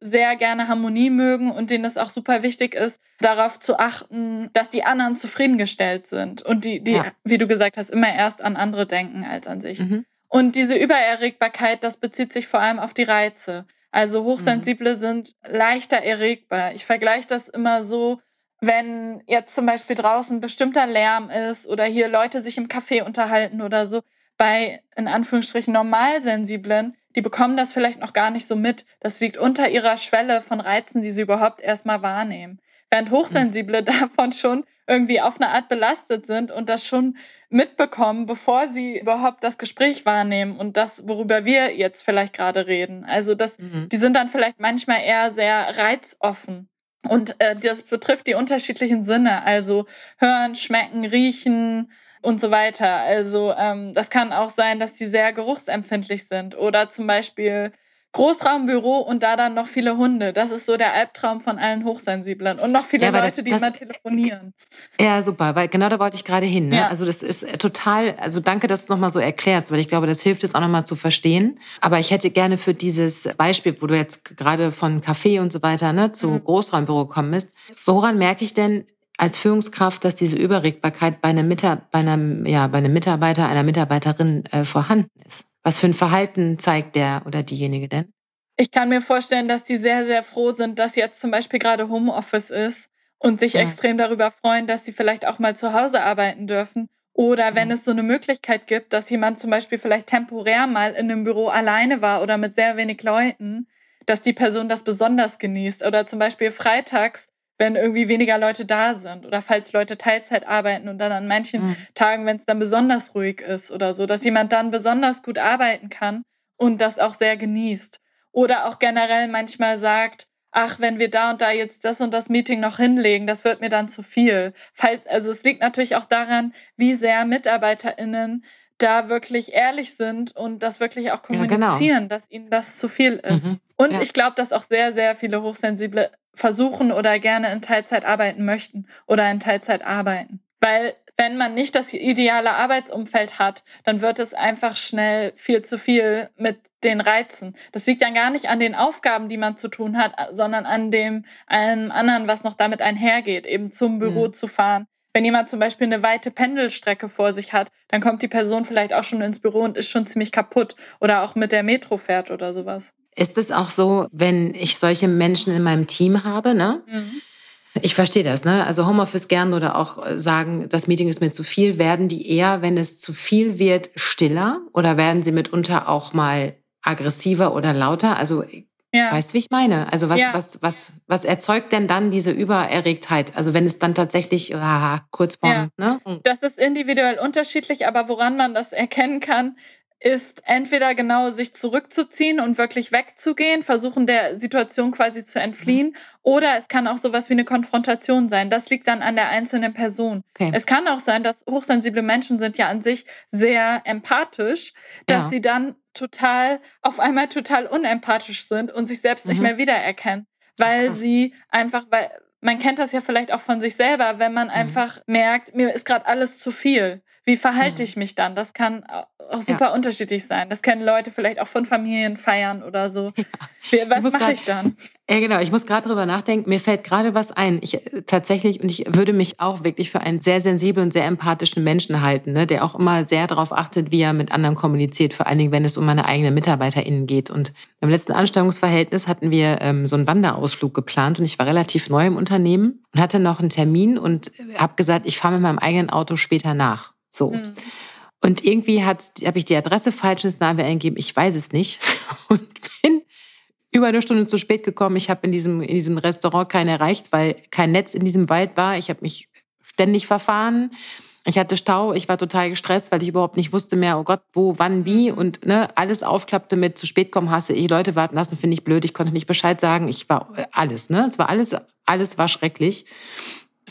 sehr gerne Harmonie mögen und denen es auch super wichtig ist, darauf zu achten, dass die anderen zufriedengestellt sind und die, die ja. wie du gesagt hast, immer erst an andere denken als an sich. Mhm. Und diese Übererregbarkeit, das bezieht sich vor allem auf die Reize. Also Hochsensible mhm. sind leichter erregbar. Ich vergleiche das immer so, wenn jetzt zum Beispiel draußen bestimmter Lärm ist oder hier Leute sich im Café unterhalten oder so. Bei in Anführungsstrichen Normalsensiblen, die bekommen das vielleicht noch gar nicht so mit. Das liegt unter ihrer Schwelle von Reizen, die sie überhaupt erstmal wahrnehmen. Während. Hochsensible davon schon irgendwie auf eine Art belastet sind und das schon mitbekommen, bevor sie überhaupt das Gespräch wahrnehmen und das, worüber wir jetzt vielleicht gerade reden. Also das, mhm. die sind dann vielleicht manchmal eher sehr reizoffen. Und äh, das betrifft die unterschiedlichen Sinne, also hören, schmecken, riechen und so weiter. Also ähm, das kann auch sein, dass sie sehr geruchsempfindlich sind oder zum Beispiel Großraumbüro und da dann noch viele Hunde. Das ist so der Albtraum von allen Hochsensiblen. Und noch viele ja, Leute, das, die das, immer telefonieren. Ja, super, weil genau da wollte ich gerade hin. Ne? Ja. Also das ist total, also danke, dass du es nochmal so erklärst, weil ich glaube, das hilft es auch nochmal zu verstehen. Aber ich hätte gerne für dieses Beispiel, wo du jetzt gerade von Café und so weiter ne, zu mhm. Großraumbüro gekommen bist, woran merke ich denn, als Führungskraft, dass diese Überregbarkeit bei einem, Mitar bei einem, ja, bei einem Mitarbeiter, einer Mitarbeiterin äh, vorhanden ist? Was für ein Verhalten zeigt der oder diejenige denn? Ich kann mir vorstellen, dass die sehr, sehr froh sind, dass jetzt zum Beispiel gerade Homeoffice ist und sich ja. extrem darüber freuen, dass sie vielleicht auch mal zu Hause arbeiten dürfen. Oder wenn ja. es so eine Möglichkeit gibt, dass jemand zum Beispiel vielleicht temporär mal in einem Büro alleine war oder mit sehr wenig Leuten, dass die Person das besonders genießt. Oder zum Beispiel freitags wenn irgendwie weniger Leute da sind oder falls Leute Teilzeit arbeiten und dann an manchen mhm. Tagen, wenn es dann besonders ruhig ist oder so, dass jemand dann besonders gut arbeiten kann und das auch sehr genießt. Oder auch generell manchmal sagt, ach, wenn wir da und da jetzt das und das Meeting noch hinlegen, das wird mir dann zu viel. Also es liegt natürlich auch daran, wie sehr MitarbeiterInnen da wirklich ehrlich sind und das wirklich auch kommunizieren, ja, genau. dass ihnen das zu viel ist. Mhm. Und ja. ich glaube, dass auch sehr, sehr viele Hochsensible versuchen oder gerne in Teilzeit arbeiten möchten oder in Teilzeit arbeiten. Weil wenn man nicht das ideale Arbeitsumfeld hat, dann wird es einfach schnell viel zu viel mit den Reizen. Das liegt dann gar nicht an den Aufgaben, die man zu tun hat, sondern an dem allem anderen, was noch damit einhergeht, eben zum Büro mhm. zu fahren, wenn jemand zum Beispiel eine weite Pendelstrecke vor sich hat, dann kommt die Person vielleicht auch schon ins Büro und ist schon ziemlich kaputt oder auch mit der Metro fährt oder sowas. Ist es auch so, wenn ich solche Menschen in meinem Team habe, ne? Mhm. Ich verstehe das, ne? Also Homeoffice gern oder auch sagen, das Meeting ist mir zu viel, werden die eher, wenn es zu viel wird, stiller oder werden sie mitunter auch mal aggressiver oder lauter? Also ja. Weißt du, wie ich meine? Also was, ja. was, was, was erzeugt denn dann diese Übererregtheit? Also wenn es dann tatsächlich ah, kurz vorm, ja. ne? Das ist individuell unterschiedlich, aber woran man das erkennen kann, ist entweder genau sich zurückzuziehen und wirklich wegzugehen, versuchen der Situation quasi zu entfliehen, mhm. oder es kann auch sowas wie eine Konfrontation sein. Das liegt dann an der einzelnen Person. Okay. Es kann auch sein, dass hochsensible Menschen sind ja an sich sehr empathisch, dass ja. sie dann total auf einmal total unempathisch sind und sich selbst mhm. nicht mehr wiedererkennen, weil Krass. sie einfach weil man kennt das ja vielleicht auch von sich selber, wenn man mhm. einfach merkt, mir ist gerade alles zu viel. Wie verhalte mhm. ich mich dann? Das kann auch super ja. unterschiedlich sein. Das kennen Leute vielleicht auch von Familienfeiern oder so. Ja. Was mache ich dann? Ja, genau. Ich muss gerade drüber nachdenken. Mir fällt gerade was ein. Ich äh, tatsächlich, und ich würde mich auch wirklich für einen sehr sensiblen und sehr empathischen Menschen halten, ne, der auch immer sehr darauf achtet, wie er mit anderen kommuniziert, vor allen Dingen, wenn es um meine eigenen MitarbeiterInnen geht. Und im letzten Anstellungsverhältnis hatten wir ähm, so einen Wanderausflug geplant und ich war relativ neu im Unternehmen und hatte noch einen Termin und habe gesagt, ich fahre mit meinem eigenen Auto später nach. So. Mhm. Und irgendwie habe ich die Adresse falsch ins Navi eingegeben, ich weiß es nicht. Und bin über eine Stunde zu spät gekommen. Ich habe in diesem, in diesem Restaurant keinen erreicht, weil kein Netz in diesem Wald war. Ich habe mich ständig verfahren. Ich hatte Stau, ich war total gestresst, weil ich überhaupt nicht wusste mehr, oh Gott, wo, wann, wie. Mhm. Und ne, alles aufklappte mit zu spät kommen, hasse ich, Leute warten lassen, finde ich blöd. Ich konnte nicht Bescheid sagen. Ich war alles, ne? Es war alles, alles war schrecklich.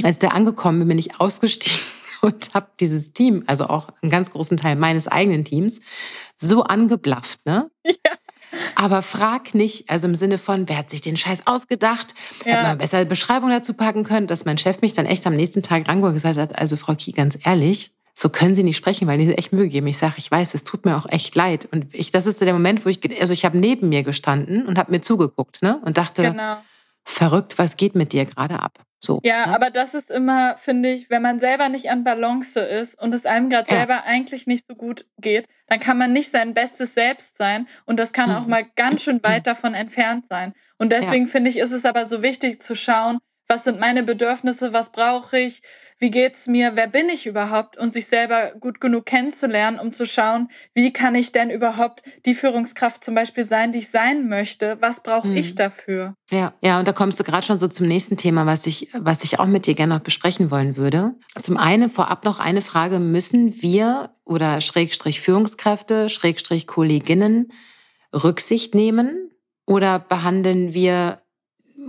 Als der angekommen bin, bin ich ausgestiegen und habe dieses Team, also auch einen ganz großen Teil meines eigenen Teams, so angeblafft, ne? Ja. Aber frag nicht, also im Sinne von, wer hat sich den Scheiß ausgedacht? Ja. Hätte man besser eine Beschreibung dazu packen können, dass mein Chef mich dann echt am nächsten Tag rangeholt und gesagt hat, also Frau Kie, ganz ehrlich, so können Sie nicht sprechen, weil die so echt Mühe geben. Ich sage, ich weiß, es tut mir auch echt leid. Und ich, das ist so der Moment, wo ich, also ich habe neben mir gestanden und habe mir zugeguckt, ne? Und dachte, genau. verrückt, was geht mit dir gerade ab? So, ja, ne? aber das ist immer, finde ich, wenn man selber nicht an Balance ist und es einem gerade ja. selber eigentlich nicht so gut geht, dann kann man nicht sein bestes Selbst sein und das kann mhm. auch mal ganz schön weit davon entfernt sein. Und deswegen ja. finde ich, ist es aber so wichtig zu schauen, was sind meine Bedürfnisse, was brauche ich, wie geht's mir, wer bin ich überhaupt und sich selber gut genug kennenzulernen, um zu schauen, wie kann ich denn überhaupt die Führungskraft zum Beispiel sein, die ich sein möchte, was brauche mhm. ich dafür? Ja, ja, und da kommst du gerade schon so zum nächsten Thema, was ich, was ich auch mit dir gerne noch besprechen wollen würde. Zum einen vorab noch eine Frage, müssen wir oder Schrägstrich Führungskräfte, Schrägstrich Kolleginnen Rücksicht nehmen oder behandeln wir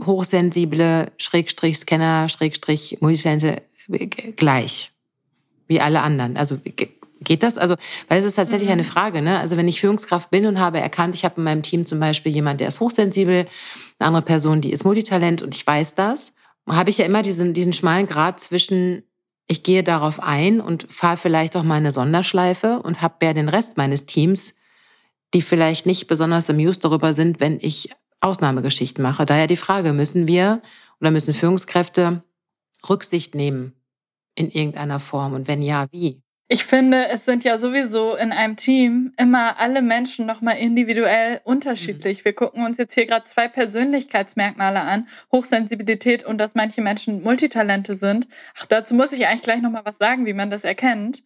hochsensible Schrägstrich Scanner, Schrägstrich Multitalente gleich wie alle anderen. Also geht das? Also, weil es ist tatsächlich mhm. eine Frage. Ne? Also wenn ich Führungskraft bin und habe erkannt, ich habe in meinem Team zum Beispiel jemand, der ist hochsensibel, eine andere Person, die ist Multitalent und ich weiß das, habe ich ja immer diesen, diesen schmalen Grad zwischen, ich gehe darauf ein und fahre vielleicht auch mal eine Sonderschleife und habe ja den Rest meines Teams, die vielleicht nicht besonders amused darüber sind, wenn ich Ausnahmegeschichten mache. Daher die Frage, müssen wir oder müssen Führungskräfte Rücksicht nehmen in irgendeiner Form? Und wenn ja, wie? Ich finde, es sind ja sowieso in einem Team immer alle Menschen nochmal individuell unterschiedlich. Mhm. Wir gucken uns jetzt hier gerade zwei Persönlichkeitsmerkmale an, Hochsensibilität und dass manche Menschen Multitalente sind. Ach, dazu muss ich eigentlich gleich nochmal was sagen, wie man das erkennt.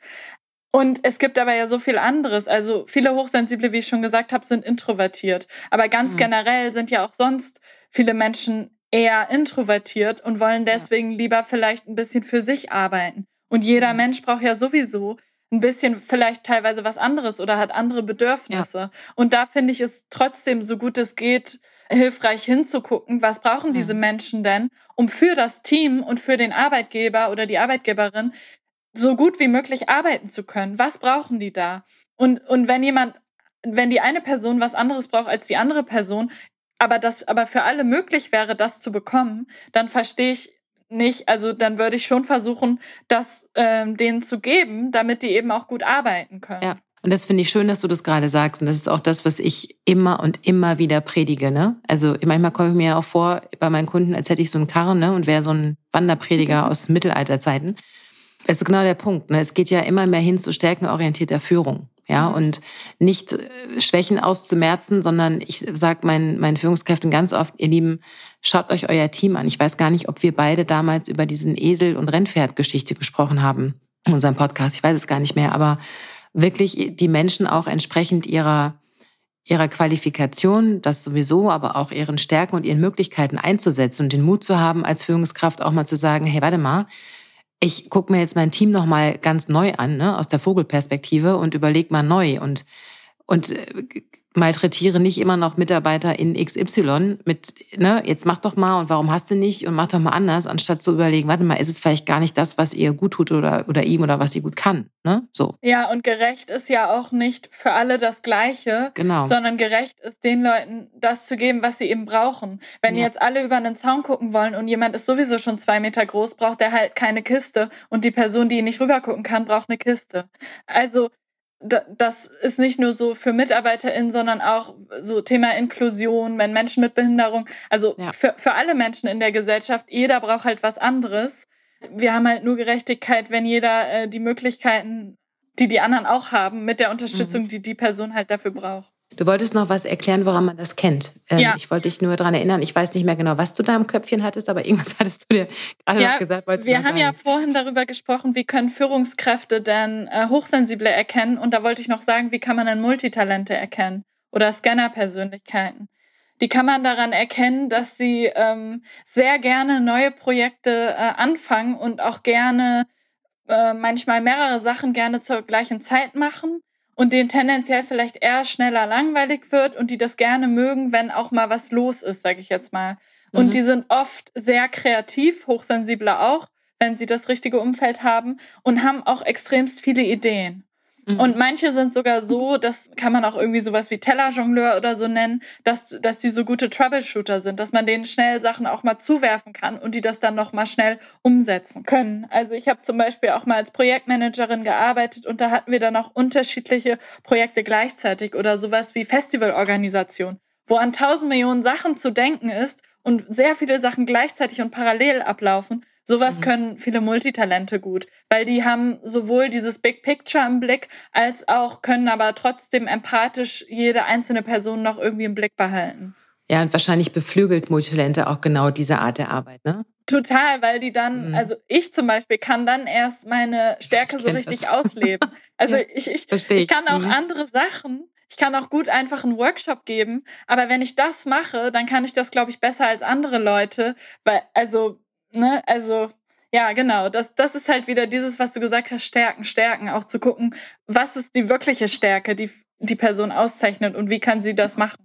Und es gibt aber ja so viel anderes. Also viele Hochsensible, wie ich schon gesagt habe, sind introvertiert. Aber ganz mhm. generell sind ja auch sonst viele Menschen eher introvertiert und wollen deswegen ja. lieber vielleicht ein bisschen für sich arbeiten. Und jeder mhm. Mensch braucht ja sowieso ein bisschen vielleicht teilweise was anderes oder hat andere Bedürfnisse. Ja. Und da finde ich es trotzdem, so gut es geht, hilfreich hinzugucken, was brauchen diese Menschen denn, um für das Team und für den Arbeitgeber oder die Arbeitgeberin so gut wie möglich arbeiten zu können. Was brauchen die da? Und, und wenn jemand, wenn die eine Person was anderes braucht als die andere Person, aber das aber für alle möglich wäre, das zu bekommen, dann verstehe ich nicht, also dann würde ich schon versuchen, das ähm, denen zu geben, damit die eben auch gut arbeiten können. Ja. Und das finde ich schön, dass du das gerade sagst. Und das ist auch das, was ich immer und immer wieder predige. Ne? Also manchmal komme ich mir auch vor bei meinen Kunden, als hätte ich so einen Karren ne? und wäre so ein Wanderprediger mhm. aus Mittelalterzeiten. Das ist genau der Punkt. Ne? Es geht ja immer mehr hin zu stärkenorientierter Führung. Ja, mhm. und nicht äh, Schwächen auszumerzen, sondern ich sage meinen, meinen Führungskräften ganz oft, ihr Lieben, schaut euch euer Team an. Ich weiß gar nicht, ob wir beide damals über diesen Esel- und Rennpferd-Geschichte gesprochen haben in unserem Podcast. Ich weiß es gar nicht mehr, aber wirklich die Menschen auch entsprechend ihrer, ihrer Qualifikation, das sowieso, aber auch ihren Stärken und ihren Möglichkeiten einzusetzen und den Mut zu haben, als Führungskraft auch mal zu sagen, hey, warte mal, ich gucke mir jetzt mein Team nochmal ganz neu an, ne, aus der Vogelperspektive und überlege mal neu und, und äh, malträtiere nicht immer noch Mitarbeiter in XY mit, ne, jetzt mach doch mal und warum hast du nicht und mach doch mal anders, anstatt zu überlegen, warte mal, ist es vielleicht gar nicht das, was ihr gut tut oder, oder ihm oder was sie gut kann, ne, so. Ja, und gerecht ist ja auch nicht für alle das Gleiche, genau. sondern gerecht ist den Leuten das zu geben, was sie eben brauchen. Wenn ja. jetzt alle über einen Zaun gucken wollen und jemand ist sowieso schon zwei Meter groß, braucht er halt keine Kiste und die Person, die nicht rüber gucken kann, braucht eine Kiste. Also das ist nicht nur so für MitarbeiterInnen, sondern auch so Thema Inklusion, wenn Menschen mit Behinderung, also ja. für, für alle Menschen in der Gesellschaft, jeder braucht halt was anderes. Wir haben halt nur Gerechtigkeit, wenn jeder äh, die Möglichkeiten, die die anderen auch haben, mit der Unterstützung, mhm. die die Person halt dafür braucht. Du wolltest noch was erklären, woran man das kennt. Ähm, ja. Ich wollte dich nur daran erinnern. Ich weiß nicht mehr genau, was du da im Köpfchen hattest, aber irgendwas hattest du dir gerade ja, noch gesagt. Wir haben sagen. ja vorhin darüber gesprochen, wie können Führungskräfte denn äh, Hochsensible erkennen. Und da wollte ich noch sagen, wie kann man dann Multitalente erkennen oder Scanner-Persönlichkeiten. Die kann man daran erkennen, dass sie ähm, sehr gerne neue Projekte äh, anfangen und auch gerne äh, manchmal mehrere Sachen gerne zur gleichen Zeit machen und denen tendenziell vielleicht eher schneller langweilig wird und die das gerne mögen, wenn auch mal was los ist, sage ich jetzt mal. Und mhm. die sind oft sehr kreativ, hochsensibler auch, wenn sie das richtige Umfeld haben und haben auch extremst viele Ideen. Mhm. Und manche sind sogar so, das kann man auch irgendwie sowas wie Tellerjongleur oder so nennen, dass, dass die so gute Troubleshooter sind, dass man denen schnell Sachen auch mal zuwerfen kann und die das dann noch mal schnell umsetzen können. Also ich habe zum Beispiel auch mal als Projektmanagerin gearbeitet und da hatten wir dann auch unterschiedliche Projekte gleichzeitig oder sowas wie Festivalorganisation, wo an tausend Millionen Sachen zu denken ist und sehr viele Sachen gleichzeitig und parallel ablaufen. Sowas mhm. können viele Multitalente gut, weil die haben sowohl dieses Big Picture im Blick, als auch können aber trotzdem empathisch jede einzelne Person noch irgendwie im Blick behalten. Ja, und wahrscheinlich beflügelt Multitalente auch genau diese Art der Arbeit, ne? Total, weil die dann, mhm. also ich zum Beispiel kann dann erst meine Stärke so richtig das. ausleben. Also ja, ich, ich, ich kann auch mhm. andere Sachen, ich kann auch gut einfach einen Workshop geben, aber wenn ich das mache, dann kann ich das, glaube ich, besser als andere Leute, weil, also ne, also ja, genau. Das, das ist halt wieder dieses, was du gesagt hast, Stärken, Stärken, auch zu gucken, was ist die wirkliche Stärke, die die Person auszeichnet und wie kann sie das machen.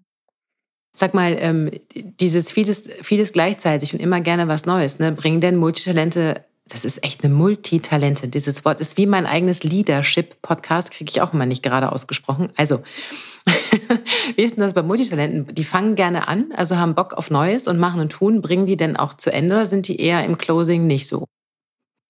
Sag mal, ähm, dieses vieles, vieles gleichzeitig und immer gerne was Neues, ne? Bringen denn Multitalente, das ist echt eine Multitalente. Dieses Wort ist wie mein eigenes Leadership-Podcast, kriege ich auch immer nicht gerade ausgesprochen. Also, Wie ist denn das bei Multitalenten? Die fangen gerne an, also haben Bock auf Neues und machen und tun. Bringen die denn auch zu Ende oder sind die eher im Closing nicht so?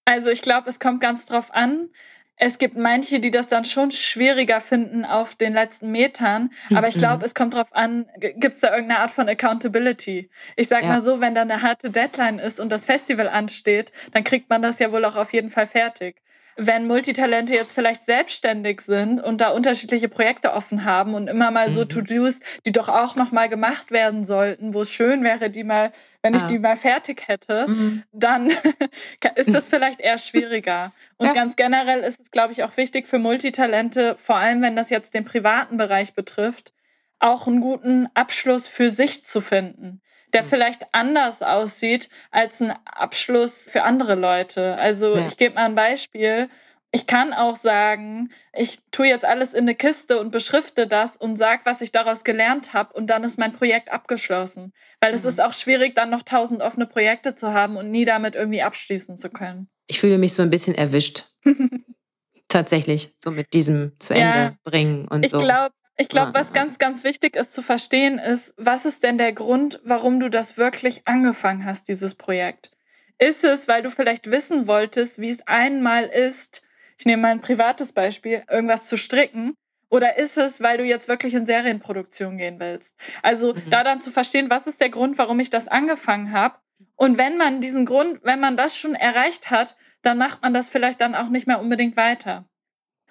Also ich glaube, es kommt ganz drauf an. Es gibt manche, die das dann schon schwieriger finden auf den letzten Metern. Aber ich glaube, mhm. es kommt drauf an, gibt es da irgendeine Art von Accountability? Ich sag ja. mal so, wenn da eine harte Deadline ist und das Festival ansteht, dann kriegt man das ja wohl auch auf jeden Fall fertig wenn Multitalente jetzt vielleicht selbstständig sind und da unterschiedliche Projekte offen haben und immer mal mhm. so To-Dos, die doch auch noch mal gemacht werden sollten, wo es schön wäre, die mal, wenn ah. ich die mal fertig hätte, mhm. dann ist das vielleicht eher schwieriger. Und ja. ganz generell ist es, glaube ich, auch wichtig für Multitalente, vor allem wenn das jetzt den privaten Bereich betrifft, auch einen guten Abschluss für sich zu finden der vielleicht anders aussieht als ein Abschluss für andere Leute. Also ja. ich gebe mal ein Beispiel. Ich kann auch sagen, ich tue jetzt alles in eine Kiste und beschrifte das und sage, was ich daraus gelernt habe und dann ist mein Projekt abgeschlossen. Weil es mhm. ist auch schwierig, dann noch tausend offene Projekte zu haben und nie damit irgendwie abschließen zu können. Ich fühle mich so ein bisschen erwischt. Tatsächlich, so mit diesem zu Ende ja, bringen und ich so. Glaub, ich glaube, was ganz, ganz wichtig ist zu verstehen, ist, was ist denn der Grund, warum du das wirklich angefangen hast, dieses Projekt? Ist es, weil du vielleicht wissen wolltest, wie es einmal ist, ich nehme mal ein privates Beispiel, irgendwas zu stricken? Oder ist es, weil du jetzt wirklich in Serienproduktion gehen willst? Also mhm. da dann zu verstehen, was ist der Grund, warum ich das angefangen habe? Und wenn man diesen Grund, wenn man das schon erreicht hat, dann macht man das vielleicht dann auch nicht mehr unbedingt weiter.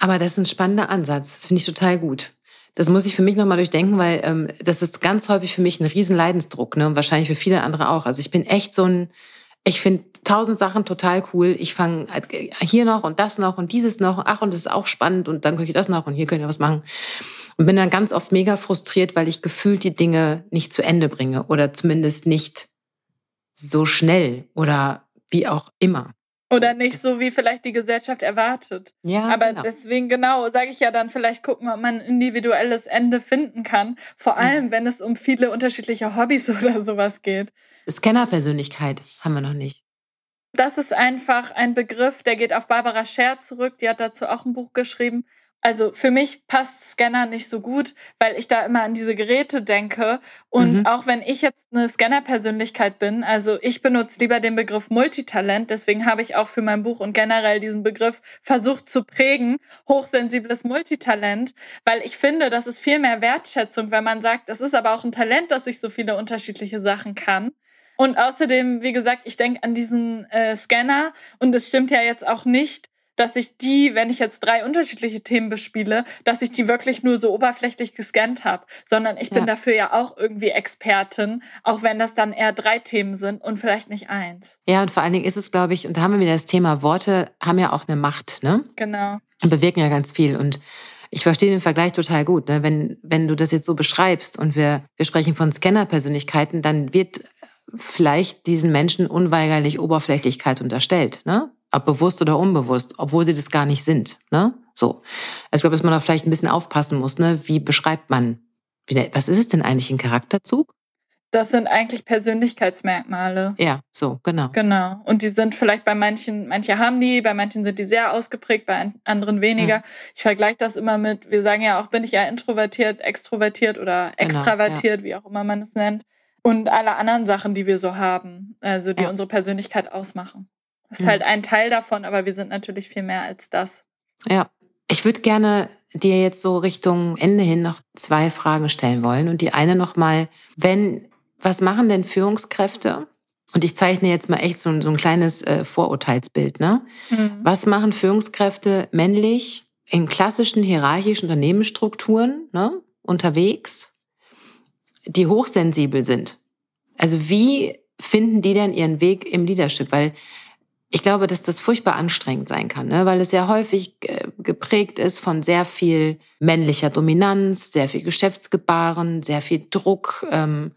Aber das ist ein spannender Ansatz. Das finde ich total gut. Das muss ich für mich nochmal durchdenken, weil ähm, das ist ganz häufig für mich ein riesen Leidensdruck ne? und wahrscheinlich für viele andere auch. Also ich bin echt so ein, ich finde tausend Sachen total cool. Ich fange äh, hier noch und das noch und dieses noch. Ach, und das ist auch spannend. Und dann könnte ich das noch und hier könnt ihr was machen. Und bin dann ganz oft mega frustriert, weil ich gefühlt die Dinge nicht zu Ende bringe oder zumindest nicht so schnell oder wie auch immer. Oder nicht das so, wie vielleicht die Gesellschaft erwartet. Ja. Aber genau. deswegen genau, sage ich ja dann, vielleicht gucken, ob man ein individuelles Ende finden kann. Vor mhm. allem, mhm. wenn es um viele unterschiedliche Hobbys oder sowas geht. Scanner-Persönlichkeit haben wir noch nicht. Das ist einfach ein Begriff, der geht auf Barbara Scher zurück. Die hat dazu auch ein Buch geschrieben. Also für mich passt Scanner nicht so gut, weil ich da immer an diese Geräte denke. Und mhm. auch wenn ich jetzt eine Scanner-Persönlichkeit bin, also ich benutze lieber den Begriff Multitalent, deswegen habe ich auch für mein Buch und generell diesen Begriff versucht zu prägen, hochsensibles Multitalent, weil ich finde, das ist viel mehr Wertschätzung, wenn man sagt, das ist aber auch ein Talent, dass ich so viele unterschiedliche Sachen kann. Und außerdem, wie gesagt, ich denke an diesen äh, Scanner und es stimmt ja jetzt auch nicht, dass ich die, wenn ich jetzt drei unterschiedliche Themen bespiele, dass ich die wirklich nur so oberflächlich gescannt habe, sondern ich bin dafür ja auch irgendwie Expertin, auch wenn das dann eher drei Themen sind und vielleicht nicht eins. Ja, und vor allen Dingen ist es, glaube ich, und da haben wir wieder das Thema, Worte haben ja auch eine Macht, ne? Genau. Und bewirken ja ganz viel. Und ich verstehe den Vergleich total gut. Ne? Wenn, wenn du das jetzt so beschreibst und wir, wir sprechen von Scanner-Persönlichkeiten, dann wird vielleicht diesen Menschen unweigerlich Oberflächlichkeit unterstellt. Ne? Ob bewusst oder unbewusst, obwohl sie das gar nicht sind. Ne? So. Also ich glaube, dass man da vielleicht ein bisschen aufpassen muss, ne? Wie beschreibt man, wie, was ist es denn eigentlich ein Charakterzug? Das sind eigentlich Persönlichkeitsmerkmale. Ja, so, genau. Genau. Und die sind vielleicht bei manchen, manche haben die, bei manchen sind die sehr ausgeprägt, bei anderen weniger. Mhm. Ich vergleiche das immer mit, wir sagen ja auch, bin ich ja introvertiert, extrovertiert oder extravertiert, genau, ja. wie auch immer man es nennt. Und alle anderen Sachen, die wir so haben, also die ja. unsere Persönlichkeit ausmachen. Das ist mhm. halt ein Teil davon, aber wir sind natürlich viel mehr als das. Ja. Ich würde gerne dir jetzt so Richtung Ende hin noch zwei Fragen stellen wollen. Und die eine nochmal, wenn, was machen denn Führungskräfte? Und ich zeichne jetzt mal echt so, so ein kleines äh, Vorurteilsbild. Ne? Mhm. Was machen Führungskräfte männlich in klassischen hierarchischen Unternehmensstrukturen ne, unterwegs, die hochsensibel sind? Also wie finden die denn ihren Weg im Leadership? Weil ich glaube, dass das furchtbar anstrengend sein kann, ne? weil es ja häufig äh, geprägt ist von sehr viel männlicher Dominanz, sehr viel Geschäftsgebaren, sehr viel Druck, ähm,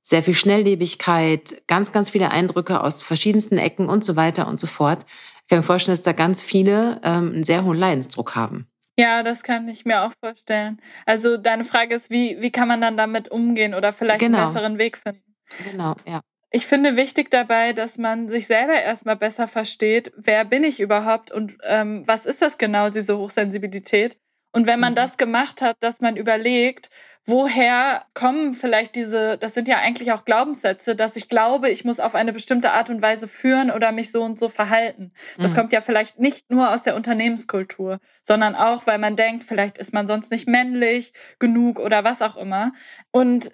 sehr viel Schnelllebigkeit, ganz, ganz viele Eindrücke aus verschiedensten Ecken und so weiter und so fort. Ich kann mir vorstellen, dass da ganz viele ähm, einen sehr hohen Leidensdruck haben. Ja, das kann ich mir auch vorstellen. Also deine Frage ist, wie, wie kann man dann damit umgehen oder vielleicht genau. einen besseren Weg finden? Genau, ja. Ich finde wichtig dabei, dass man sich selber erstmal besser versteht, wer bin ich überhaupt und ähm, was ist das genau, diese Hochsensibilität. Und wenn man mhm. das gemacht hat, dass man überlegt, woher kommen vielleicht diese, das sind ja eigentlich auch Glaubenssätze, dass ich glaube, ich muss auf eine bestimmte Art und Weise führen oder mich so und so verhalten. Das mhm. kommt ja vielleicht nicht nur aus der Unternehmenskultur, sondern auch, weil man denkt, vielleicht ist man sonst nicht männlich genug oder was auch immer. Und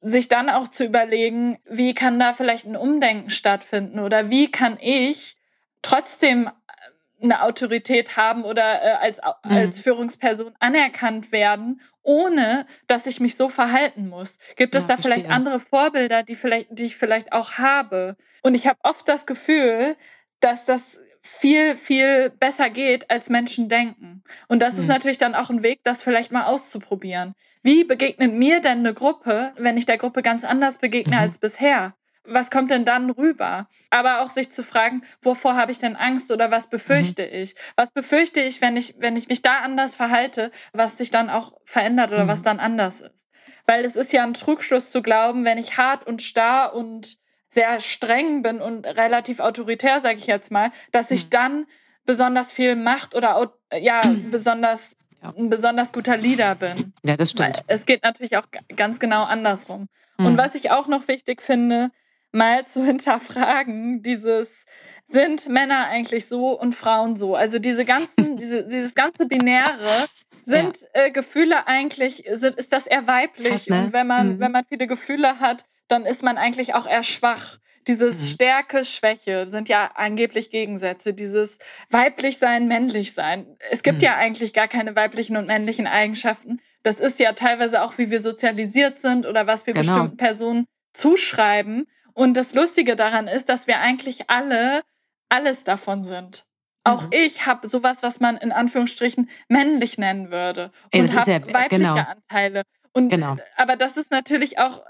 sich dann auch zu überlegen, wie kann da vielleicht ein Umdenken stattfinden oder wie kann ich trotzdem äh, eine Autorität haben oder äh, als, mhm. als Führungsperson anerkannt werden, ohne dass ich mich so verhalten muss. Gibt es ja, da verstehe. vielleicht andere Vorbilder, die, vielleicht, die ich vielleicht auch habe? Und ich habe oft das Gefühl, dass das viel, viel besser geht, als Menschen denken. Und das mhm. ist natürlich dann auch ein Weg, das vielleicht mal auszuprobieren. Wie begegnet mir denn eine Gruppe, wenn ich der Gruppe ganz anders begegne mhm. als bisher? was kommt denn dann rüber? Aber auch sich zu fragen, wovor habe ich denn Angst oder was befürchte mhm. ich? Was befürchte ich, wenn ich, wenn ich mich da anders verhalte, was sich dann auch verändert oder mhm. was dann anders ist? Weil es ist ja ein Trugschluss zu glauben, wenn ich hart und starr und sehr streng bin und relativ autoritär, sage ich jetzt mal, dass ich mhm. dann besonders viel Macht oder ja, besonders ja. ein besonders guter Leader bin. Ja, das stimmt. Es geht natürlich auch ganz genau andersrum. Mhm. Und was ich auch noch wichtig finde, mal zu hinterfragen, dieses sind Männer eigentlich so und Frauen so? Also diese ganzen, diese, dieses ganze Binäre, sind ja. äh, Gefühle eigentlich, sind, ist das eher weiblich? Krass, ne? Und wenn man, mhm. wenn man viele Gefühle hat, dann ist man eigentlich auch eher schwach. Dieses mhm. Stärke, Schwäche sind ja angeblich Gegensätze. Dieses weiblich sein, männlich sein. Es gibt mhm. ja eigentlich gar keine weiblichen und männlichen Eigenschaften. Das ist ja teilweise auch, wie wir sozialisiert sind oder was wir genau. bestimmten Personen zuschreiben. Und das Lustige daran ist, dass wir eigentlich alle alles davon sind. Auch mhm. ich habe sowas, was man in Anführungsstrichen männlich nennen würde. Und habe ja, weibliche genau. Anteile. Und, genau. Aber das ist natürlich auch, äh,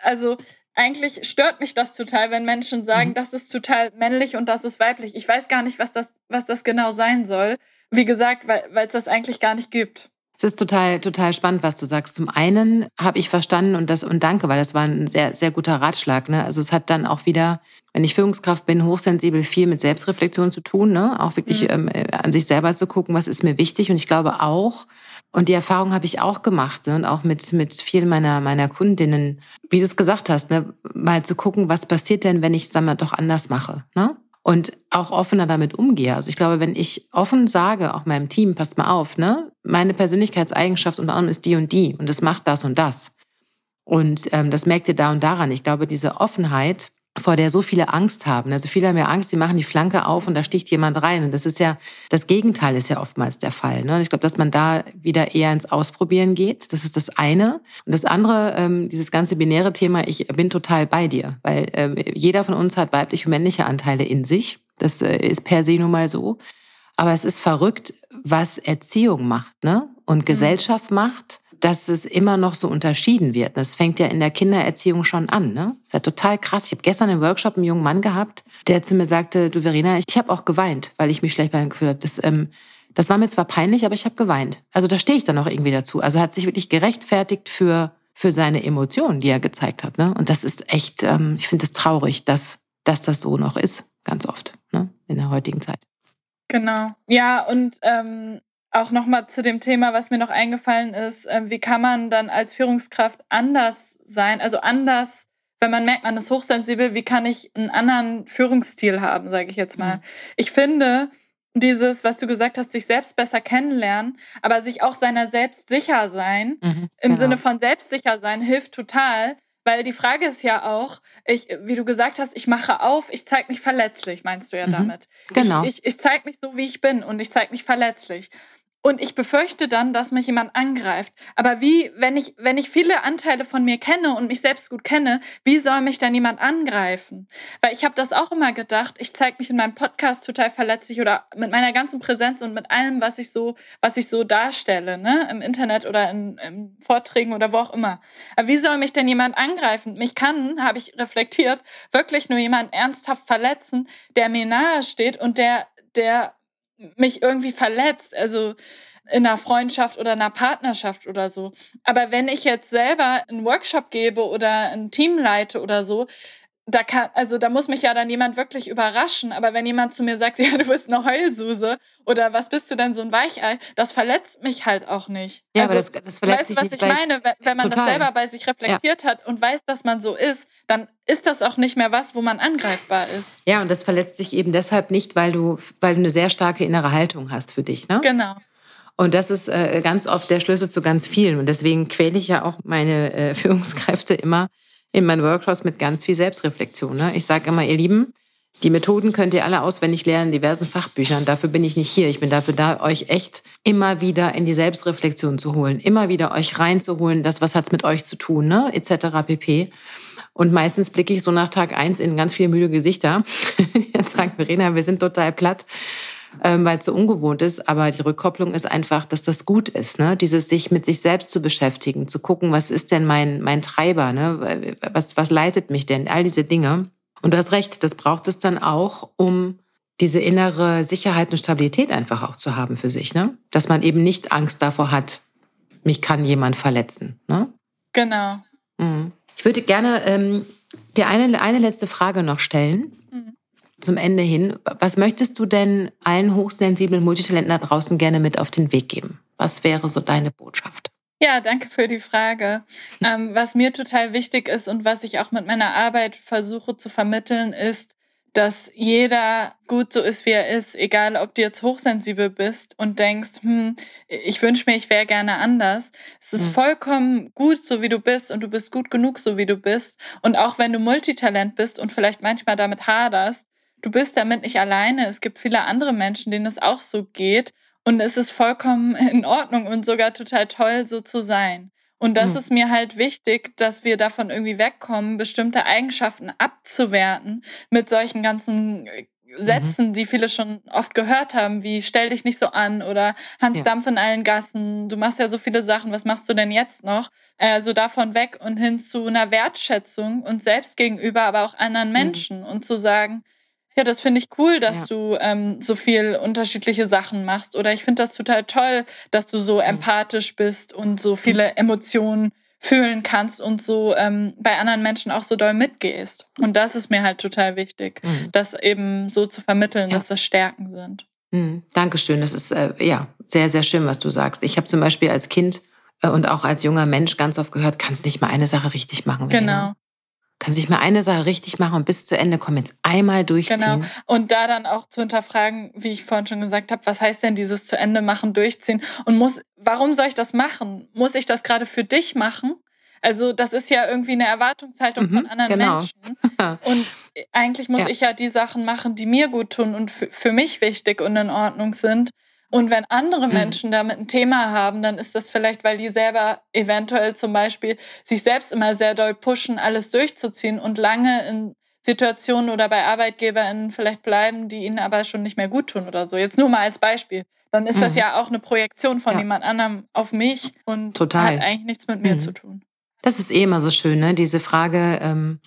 also eigentlich stört mich das total, wenn Menschen sagen, mhm. das ist total männlich und das ist weiblich. Ich weiß gar nicht, was das, was das genau sein soll. Wie gesagt, weil es das eigentlich gar nicht gibt. Es ist total, total spannend, was du sagst. Zum einen habe ich verstanden und das und danke, weil das war ein sehr, sehr guter Ratschlag. Ne? Also es hat dann auch wieder, wenn ich Führungskraft bin, hochsensibel viel mit Selbstreflexion zu tun, ne? Auch wirklich mhm. ähm, äh, an sich selber zu gucken, was ist mir wichtig. Und ich glaube auch, und die Erfahrung habe ich auch gemacht ne? und auch mit, mit vielen meiner, meiner Kundinnen, wie du es gesagt hast, ne? mal zu gucken, was passiert denn, wenn ich es dann doch anders mache. Ne? und auch offener damit umgehe. Also ich glaube, wenn ich offen sage, auch meinem Team, passt mal auf, ne, meine Persönlichkeitseigenschaft unter anderem ist die und die und es macht das und das. Und ähm, das merkt ihr da und daran. Ich glaube, diese Offenheit vor der so viele Angst haben. Also viele haben ja Angst, sie machen die Flanke auf und da sticht jemand rein. Und das ist ja, das Gegenteil ist ja oftmals der Fall. Ne? Ich glaube, dass man da wieder eher ins Ausprobieren geht. Das ist das eine. Und das andere, ähm, dieses ganze binäre Thema, ich bin total bei dir, weil äh, jeder von uns hat weibliche und männliche Anteile in sich. Das äh, ist per se nun mal so. Aber es ist verrückt, was Erziehung macht, ne? Und mhm. Gesellschaft macht dass es immer noch so unterschieden wird. Das fängt ja in der Kindererziehung schon an. Ne? Das ja total krass. Ich habe gestern im Workshop einen jungen Mann gehabt, der zu mir sagte, du Verena, ich, habe auch geweint, weil ich mich schlecht bei ihm gefühlt habe. Das, ähm, das war mir zwar peinlich, aber ich habe geweint. Also da stehe ich dann auch irgendwie dazu. Also hat sich wirklich gerechtfertigt für, für seine Emotionen, die er gezeigt hat. Ne? Und das ist echt, ähm, ich finde es das traurig, dass, dass das so noch ist, ganz oft, ne? in der heutigen Zeit. Genau. Ja, und ähm, auch nochmal zu dem Thema, was mir noch eingefallen ist, äh, wie kann man dann als Führungskraft anders sein, also anders, wenn man merkt, man ist hochsensibel, wie kann ich einen anderen Führungsstil haben, sage ich jetzt mal. Mhm. Ich finde, dieses, was du gesagt hast, sich selbst besser kennenlernen, aber sich auch seiner selbst sicher sein, mhm, im genau. Sinne von selbstsicher sein, hilft total, weil die Frage ist ja auch, ich, wie du gesagt hast, ich mache auf, ich zeige mich verletzlich, meinst du ja mhm, damit. Genau. Ich, ich, ich zeige mich so, wie ich bin und ich zeige mich verletzlich. Und ich befürchte dann, dass mich jemand angreift. Aber wie, wenn ich, wenn ich viele Anteile von mir kenne und mich selbst gut kenne, wie soll mich dann jemand angreifen? Weil ich habe das auch immer gedacht, ich zeige mich in meinem Podcast total verletzlich oder mit meiner ganzen Präsenz und mit allem, was ich so, was ich so darstelle, ne? Im Internet oder in, in Vorträgen oder wo auch immer. Aber wie soll mich denn jemand angreifen? Mich kann, habe ich reflektiert, wirklich nur jemand ernsthaft verletzen, der mir nahe steht und der, der mich irgendwie verletzt, also in einer Freundschaft oder einer Partnerschaft oder so. Aber wenn ich jetzt selber einen Workshop gebe oder ein Team leite oder so, da kann, also da muss mich ja dann jemand wirklich überraschen. Aber wenn jemand zu mir sagt, ja, du bist eine Heulsuse oder was bist du denn so ein Weichei, das verletzt mich halt auch nicht. Ja, also, aber das, das verletzt weißt, was ich meine? Wenn man total. das selber bei sich reflektiert ja. hat und weiß, dass man so ist, dann ist das auch nicht mehr was, wo man angreifbar ist. Ja, und das verletzt dich eben deshalb nicht, weil du, weil du eine sehr starke innere Haltung hast für dich, ne? Genau. Und das ist äh, ganz oft der Schlüssel zu ganz vielen. Und deswegen quäle ich ja auch meine äh, Führungskräfte immer in meinen Workshops mit ganz viel Selbstreflexion. Ne? Ich sage immer, ihr Lieben, die Methoden könnt ihr alle auswendig lernen in diversen Fachbüchern. Dafür bin ich nicht hier. Ich bin dafür da, euch echt immer wieder in die Selbstreflexion zu holen, immer wieder euch reinzuholen, das, was hat's mit euch zu tun, ne? etc. pp. Und meistens blicke ich so nach Tag eins in ganz viele müde Gesichter. Jetzt sagen Verena, wir sind total platt. Ähm, weil es so ungewohnt ist. Aber die Rückkopplung ist einfach, dass das gut ist. Ne? Dieses sich mit sich selbst zu beschäftigen, zu gucken, was ist denn mein, mein Treiber? Ne? Was, was leitet mich denn? All diese Dinge. Und du hast recht, das braucht es dann auch, um diese innere Sicherheit und Stabilität einfach auch zu haben für sich. Ne? Dass man eben nicht Angst davor hat, mich kann jemand verletzen. Ne? Genau. Mhm. Ich würde gerne ähm, dir eine, eine letzte Frage noch stellen. Mhm. Zum Ende hin. Was möchtest du denn allen hochsensiblen Multitalenten da draußen gerne mit auf den Weg geben? Was wäre so deine Botschaft? Ja, danke für die Frage. Ähm, was mir total wichtig ist und was ich auch mit meiner Arbeit versuche zu vermitteln, ist, dass jeder gut so ist, wie er ist, egal ob du jetzt hochsensibel bist und denkst, hm, ich wünsche mir, ich wäre gerne anders. Es ist mhm. vollkommen gut, so wie du bist und du bist gut genug, so wie du bist. Und auch wenn du Multitalent bist und vielleicht manchmal damit haderst, du bist damit nicht alleine. Es gibt viele andere Menschen, denen es auch so geht. Und es ist vollkommen in Ordnung und sogar total toll, so zu sein. Und das mhm. ist mir halt wichtig, dass wir davon irgendwie wegkommen, bestimmte Eigenschaften abzuwerten mit solchen ganzen äh, mhm. Sätzen, mhm. die viele schon oft gehört haben, wie stell dich nicht so an oder Hans ja. Dampf in allen Gassen, du machst ja so viele Sachen, was machst du denn jetzt noch? Also davon weg und hin zu einer Wertschätzung und selbst gegenüber, aber auch anderen mhm. Menschen mhm. und zu sagen, ja, das finde ich cool, dass ja. du ähm, so viel unterschiedliche Sachen machst. Oder ich finde das total toll, dass du so empathisch bist und so viele. Emotionen fühlen kannst und so ähm, bei anderen Menschen auch so doll mitgehst. Und das ist mir halt total wichtig, mhm. das eben so zu vermitteln, ja. dass das Stärken sind. Mhm. Dankeschön. Das ist äh, ja sehr, sehr schön, was du sagst. Ich habe zum Beispiel als Kind äh, und auch als junger Mensch ganz oft gehört, kannst nicht mal eine Sache richtig machen. Genau kann sich mal eine Sache richtig machen und bis zu Ende kommen, jetzt einmal durchziehen. Genau. Und da dann auch zu hinterfragen, wie ich vorhin schon gesagt habe, was heißt denn dieses zu Ende machen, durchziehen? Und muss, warum soll ich das machen? Muss ich das gerade für dich machen? Also das ist ja irgendwie eine Erwartungshaltung mhm, von anderen genau. Menschen. Und eigentlich muss ja. ich ja die Sachen machen, die mir gut tun und für mich wichtig und in Ordnung sind. Und wenn andere mhm. Menschen damit ein Thema haben, dann ist das vielleicht, weil die selber eventuell zum Beispiel sich selbst immer sehr doll pushen, alles durchzuziehen und lange in Situationen oder bei ArbeitgeberInnen vielleicht bleiben, die ihnen aber schon nicht mehr gut tun oder so. Jetzt nur mal als Beispiel. Dann ist mhm. das ja auch eine Projektion von ja. jemand anderem auf mich und Total. hat eigentlich nichts mit mir mhm. zu tun. Das ist eh immer so schön, ne? Diese Frage, ähm,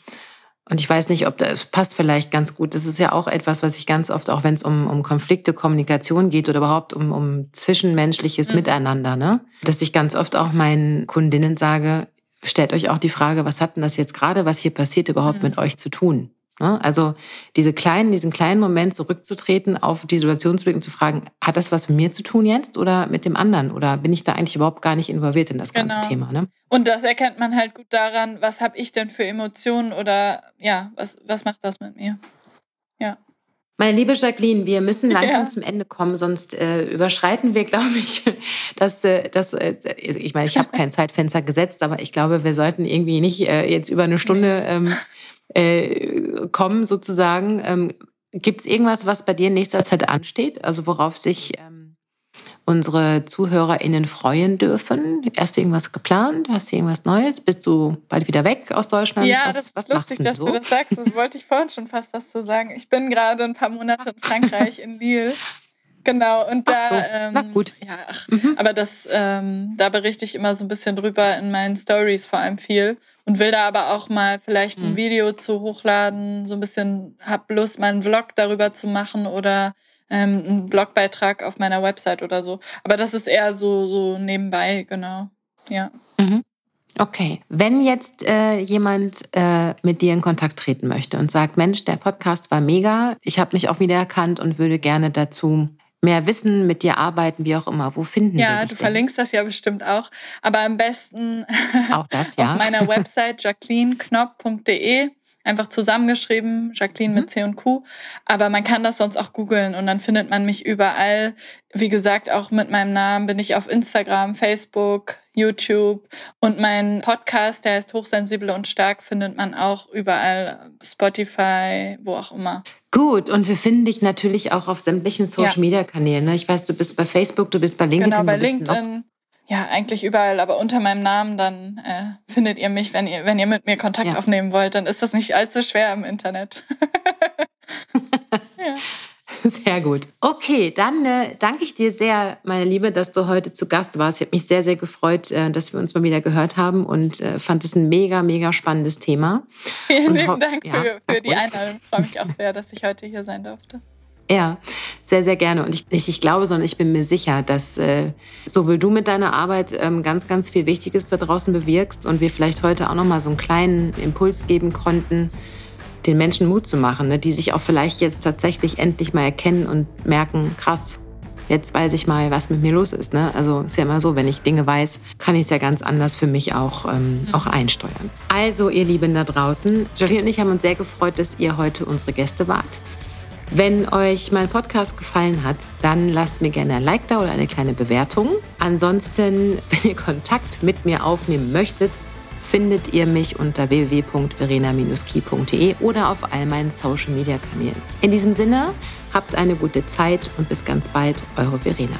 und ich weiß nicht, ob das passt vielleicht ganz gut. Das ist ja auch etwas, was ich ganz oft, auch wenn es um, um Konflikte, Kommunikation geht oder überhaupt um, um zwischenmenschliches mhm. Miteinander, ne? dass ich ganz oft auch meinen Kundinnen sage, stellt euch auch die Frage, was hat denn das jetzt gerade, was hier passiert, überhaupt mhm. mit euch zu tun? Ne? Also diese kleinen, diesen kleinen Moment zurückzutreten, auf die Situation zu blicken, zu fragen, hat das was mit mir zu tun jetzt oder mit dem anderen? Oder bin ich da eigentlich überhaupt gar nicht involviert in das ganze genau. Thema? Ne? Und das erkennt man halt gut daran, was habe ich denn für Emotionen oder ja, was, was macht das mit mir? Ja. Meine liebe Jacqueline, wir müssen langsam ja. zum Ende kommen, sonst äh, überschreiten wir, glaube ich, dass äh, das. Äh, ich meine, ich habe kein Zeitfenster gesetzt, aber ich glaube, wir sollten irgendwie nicht äh, jetzt über eine Stunde ähm, äh, kommen sozusagen. Ähm, Gibt es irgendwas, was bei dir in nächster Zeit ansteht? Also worauf sich ähm, unsere ZuhörerInnen freuen dürfen? Hast du irgendwas geplant? Hast du irgendwas Neues? Bist du bald wieder weg aus Deutschland? Ja, was, das ist was lustig, dass du das sagst. Das wollte ich vorhin schon fast was zu sagen. Ich bin gerade ein paar Monate in Frankreich, in Lille. Genau, und da, so. ähm, Na gut. ja, ach, mhm. aber das, ähm, da berichte ich immer so ein bisschen drüber in meinen Stories vor allem viel und will da aber auch mal vielleicht ein mhm. Video zu hochladen, so ein bisschen, hab Lust, mal einen Vlog darüber zu machen oder ähm, einen Blogbeitrag auf meiner Website oder so. Aber das ist eher so, so nebenbei, genau. Ja. Mhm. Okay, wenn jetzt äh, jemand äh, mit dir in Kontakt treten möchte und sagt, Mensch, der Podcast war mega, ich habe mich auch wiedererkannt und würde gerne dazu mehr wissen, mit dir arbeiten, wie auch immer. Wo finden ja, wir dich? Ja, du denn? verlinkst das ja bestimmt auch. Aber am besten auch das, ja. auf meiner Website jacquelineknopp.de einfach zusammengeschrieben, Jacqueline mhm. mit C und Q. Aber man kann das sonst auch googeln und dann findet man mich überall. Wie gesagt, auch mit meinem Namen bin ich auf Instagram, Facebook, YouTube und mein Podcast, der heißt Hochsensible und Stark, findet man auch überall, Spotify, wo auch immer. Gut, und wir finden dich natürlich auch auf sämtlichen Social Media Kanälen. Ne? Ich weiß, du bist bei Facebook, du bist bei LinkedIn. Genau, bei LinkedIn ja, eigentlich überall, aber unter meinem Namen, dann äh, findet ihr mich, wenn ihr, wenn ihr mit mir Kontakt ja. aufnehmen wollt, dann ist das nicht allzu schwer im Internet. ja. Sehr gut. Okay, dann äh, danke ich dir sehr, meine Liebe, dass du heute zu Gast warst. Ich habe mich sehr, sehr gefreut, äh, dass wir uns mal wieder gehört haben und äh, fand es ein mega, mega spannendes Thema. Vielen lieben Dank ja, für, für die Einladung. Ich freue mich auch sehr, dass ich heute hier sein durfte. Ja, sehr, sehr gerne. Und ich, nicht ich glaube, sondern ich bin mir sicher, dass äh, sowohl du mit deiner Arbeit ähm, ganz, ganz viel Wichtiges da draußen bewirkst und wir vielleicht heute auch nochmal so einen kleinen Impuls geben konnten, den Menschen Mut zu machen, ne? die sich auch vielleicht jetzt tatsächlich endlich mal erkennen und merken, krass, jetzt weiß ich mal, was mit mir los ist. Ne? Also ist ja immer so, wenn ich Dinge weiß, kann ich es ja ganz anders für mich auch, ähm, mhm. auch einsteuern. Also, ihr Lieben da draußen, Jolie und ich haben uns sehr gefreut, dass ihr heute unsere Gäste wart. Wenn euch mein Podcast gefallen hat, dann lasst mir gerne ein Like da oder eine kleine Bewertung. Ansonsten, wenn ihr Kontakt mit mir aufnehmen möchtet, findet ihr mich unter www.verena-key.de oder auf all meinen Social Media Kanälen. In diesem Sinne, habt eine gute Zeit und bis ganz bald, eure Verena.